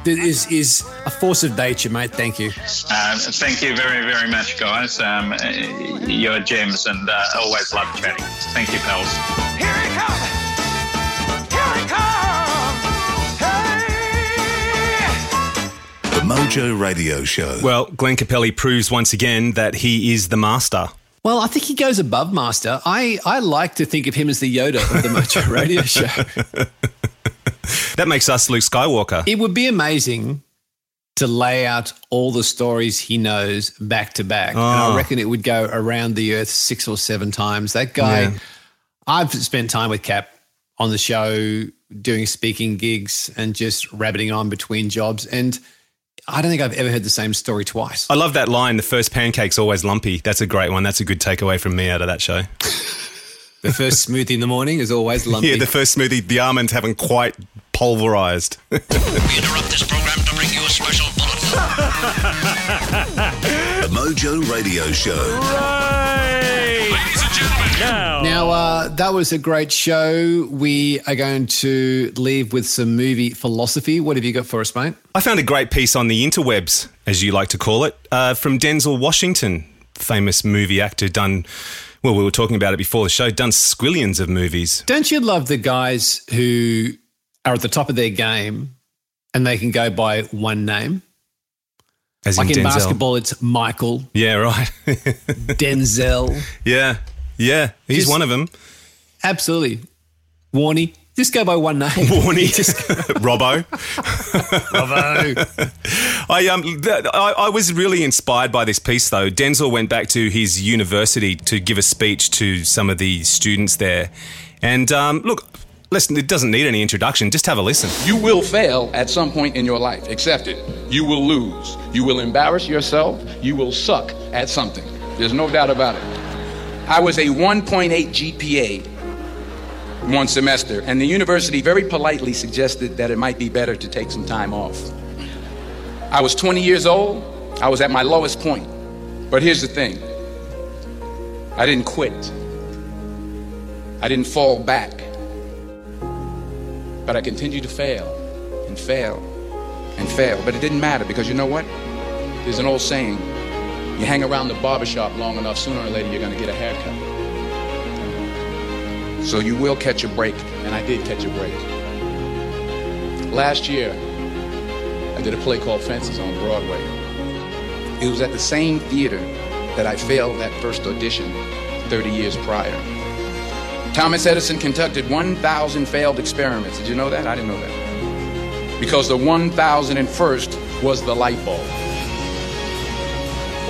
that is is a force of nature, mate. Thank you. Uh, thank you very very much, guys. Um, you're gems, and uh, always love chatting. Thank you, pals. Here he comes. Here he comes. Mojo Radio Show. Well, Glenn Capelli proves once again that he is the master. Well, I think he goes above master. I, I like to think of him as the Yoda of the Mojo Radio Show. that makes us Luke Skywalker. It would be amazing to lay out all the stories he knows back to back. Oh. And I ah. reckon it would go around the earth six or seven times. That guy, yeah. I've spent time with Cap on the show doing speaking gigs and just rabbiting on between jobs. And – I don't think I've ever heard the same story twice. I love that line. The first pancake's always lumpy. That's a great one. That's a good takeaway from me out of that show. The first smoothie in the morning is always lumpy. Yeah, the first smoothie, the almonds haven't quite pulverized. We interrupt this program to bring you a special bulletin. The Mojo Radio Show. Ladies and gentlemen, Now, Now, uh, that was a great show. We are going to leave with some movie philosophy. What have you got for us, mate? I found a great piece on the interwebs, as you like to call it, uh, from Denzel Washington, famous movie actor, done. Well, we were talking about it before the show. Done squillions of movies. Don't you love the guys who are at the top of their game and they can go by one name? As Like in Denzel. basketball, it's Michael, Yeah, right. Denzel. yeah, yeah. He's Just- one of them. Absolutely. Warney. Just go by one name. Warney, Robbo. Bravo. I um, th- I, I was really inspired by this piece though. Denzel went back to his university to give a speech to some of the students there, and um, look, listen, it doesn't need any introduction. Just have a listen. You will fail at some point in your life. Accept it. You will lose. You will embarrass yourself. You will suck at something. There's no doubt about it. I was a 1.8 GPA one semester, and the university very politely suggested that it might be better to take some time off. I was 20 years old. I was at my lowest point. But here's the thing I didn't quit, I didn't fall back. But I continued to fail and fail and fail. But it didn't matter because you know what? There's an old saying you hang around the barbershop long enough, sooner or later you're going to get a haircut. So you will catch a break, and I did catch a break. Last year, I did a play called Fences on Broadway. It was at the same theater that I failed that first audition 30 years prior. Thomas Edison conducted 1,000 failed experiments. Did you know that? I didn't know that. Because the 1,001st was the light bulb.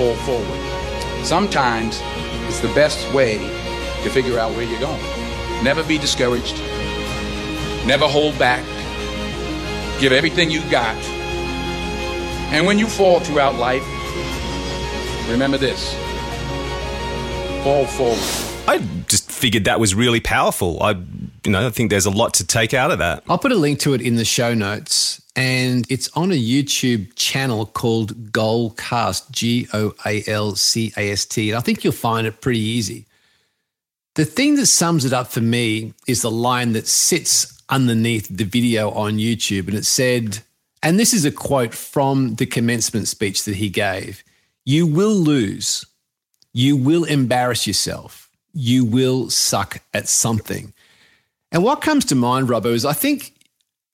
Fall forward. Sometimes it's the best way to figure out where you're going. Never be discouraged. Never hold back. Give everything you got. And when you fall throughout life, remember this fall forward. I just figured that was really powerful. I, you know, I think there's a lot to take out of that. I'll put a link to it in the show notes. And it's on a YouTube channel called Goalcast, G O A L C A S T. And I think you'll find it pretty easy. The thing that sums it up for me is the line that sits underneath the video on YouTube. And it said, and this is a quote from the commencement speech that he gave You will lose. You will embarrass yourself. You will suck at something. And what comes to mind, Robbo, is I think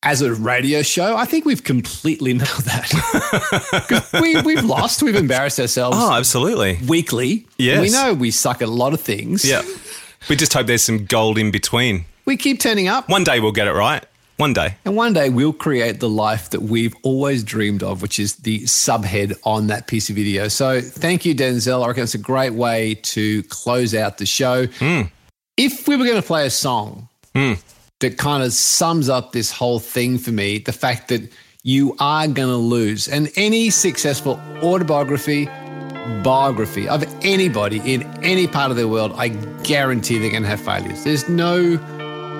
as a radio show, I think we've completely nailed that. we, we've lost, we've embarrassed ourselves Oh, absolutely. weekly. Yes. We know we suck at a lot of things. Yeah. We just hope there's some gold in between. We keep turning up. One day we'll get it right. One day. And one day we'll create the life that we've always dreamed of, which is the subhead on that piece of video. So thank you, Denzel. I reckon it's a great way to close out the show. Hmm. If we were going to play a song hmm. That kind of sums up this whole thing for me, the fact that you are going to lose, and any successful autobiography, biography of anybody in any part of the world, I guarantee they're going to have failures. There's no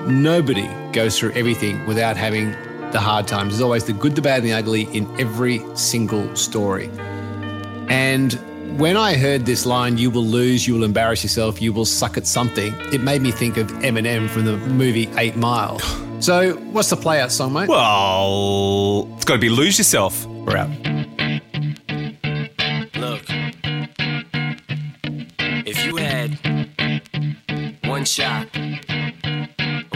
Nobody goes through everything without having the hard times. There's always the good, the bad, and the ugly in every single story. And when I heard this line, you will lose, you will embarrass yourself, you will suck at something, it made me think of Eminem from the movie Eight Mile. So, what's the play out song, mate? Well, it's got to be lose yourself. We're out. Look, if you had one shot,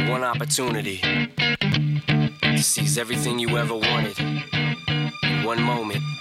one opportunity to seize everything you ever wanted in one moment, would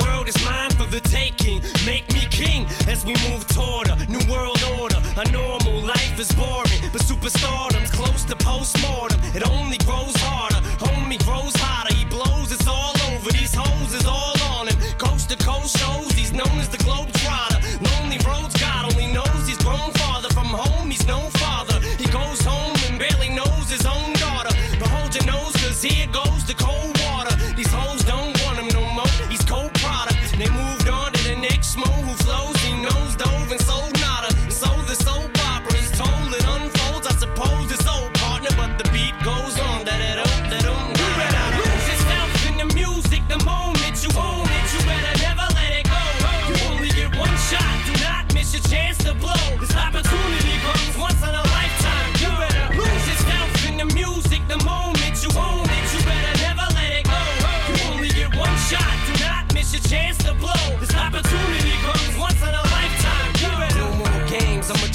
World is mine for the taking. Make me king as we move toward a new world order. A normal life is boring, but superstardom's close to postmortem. It only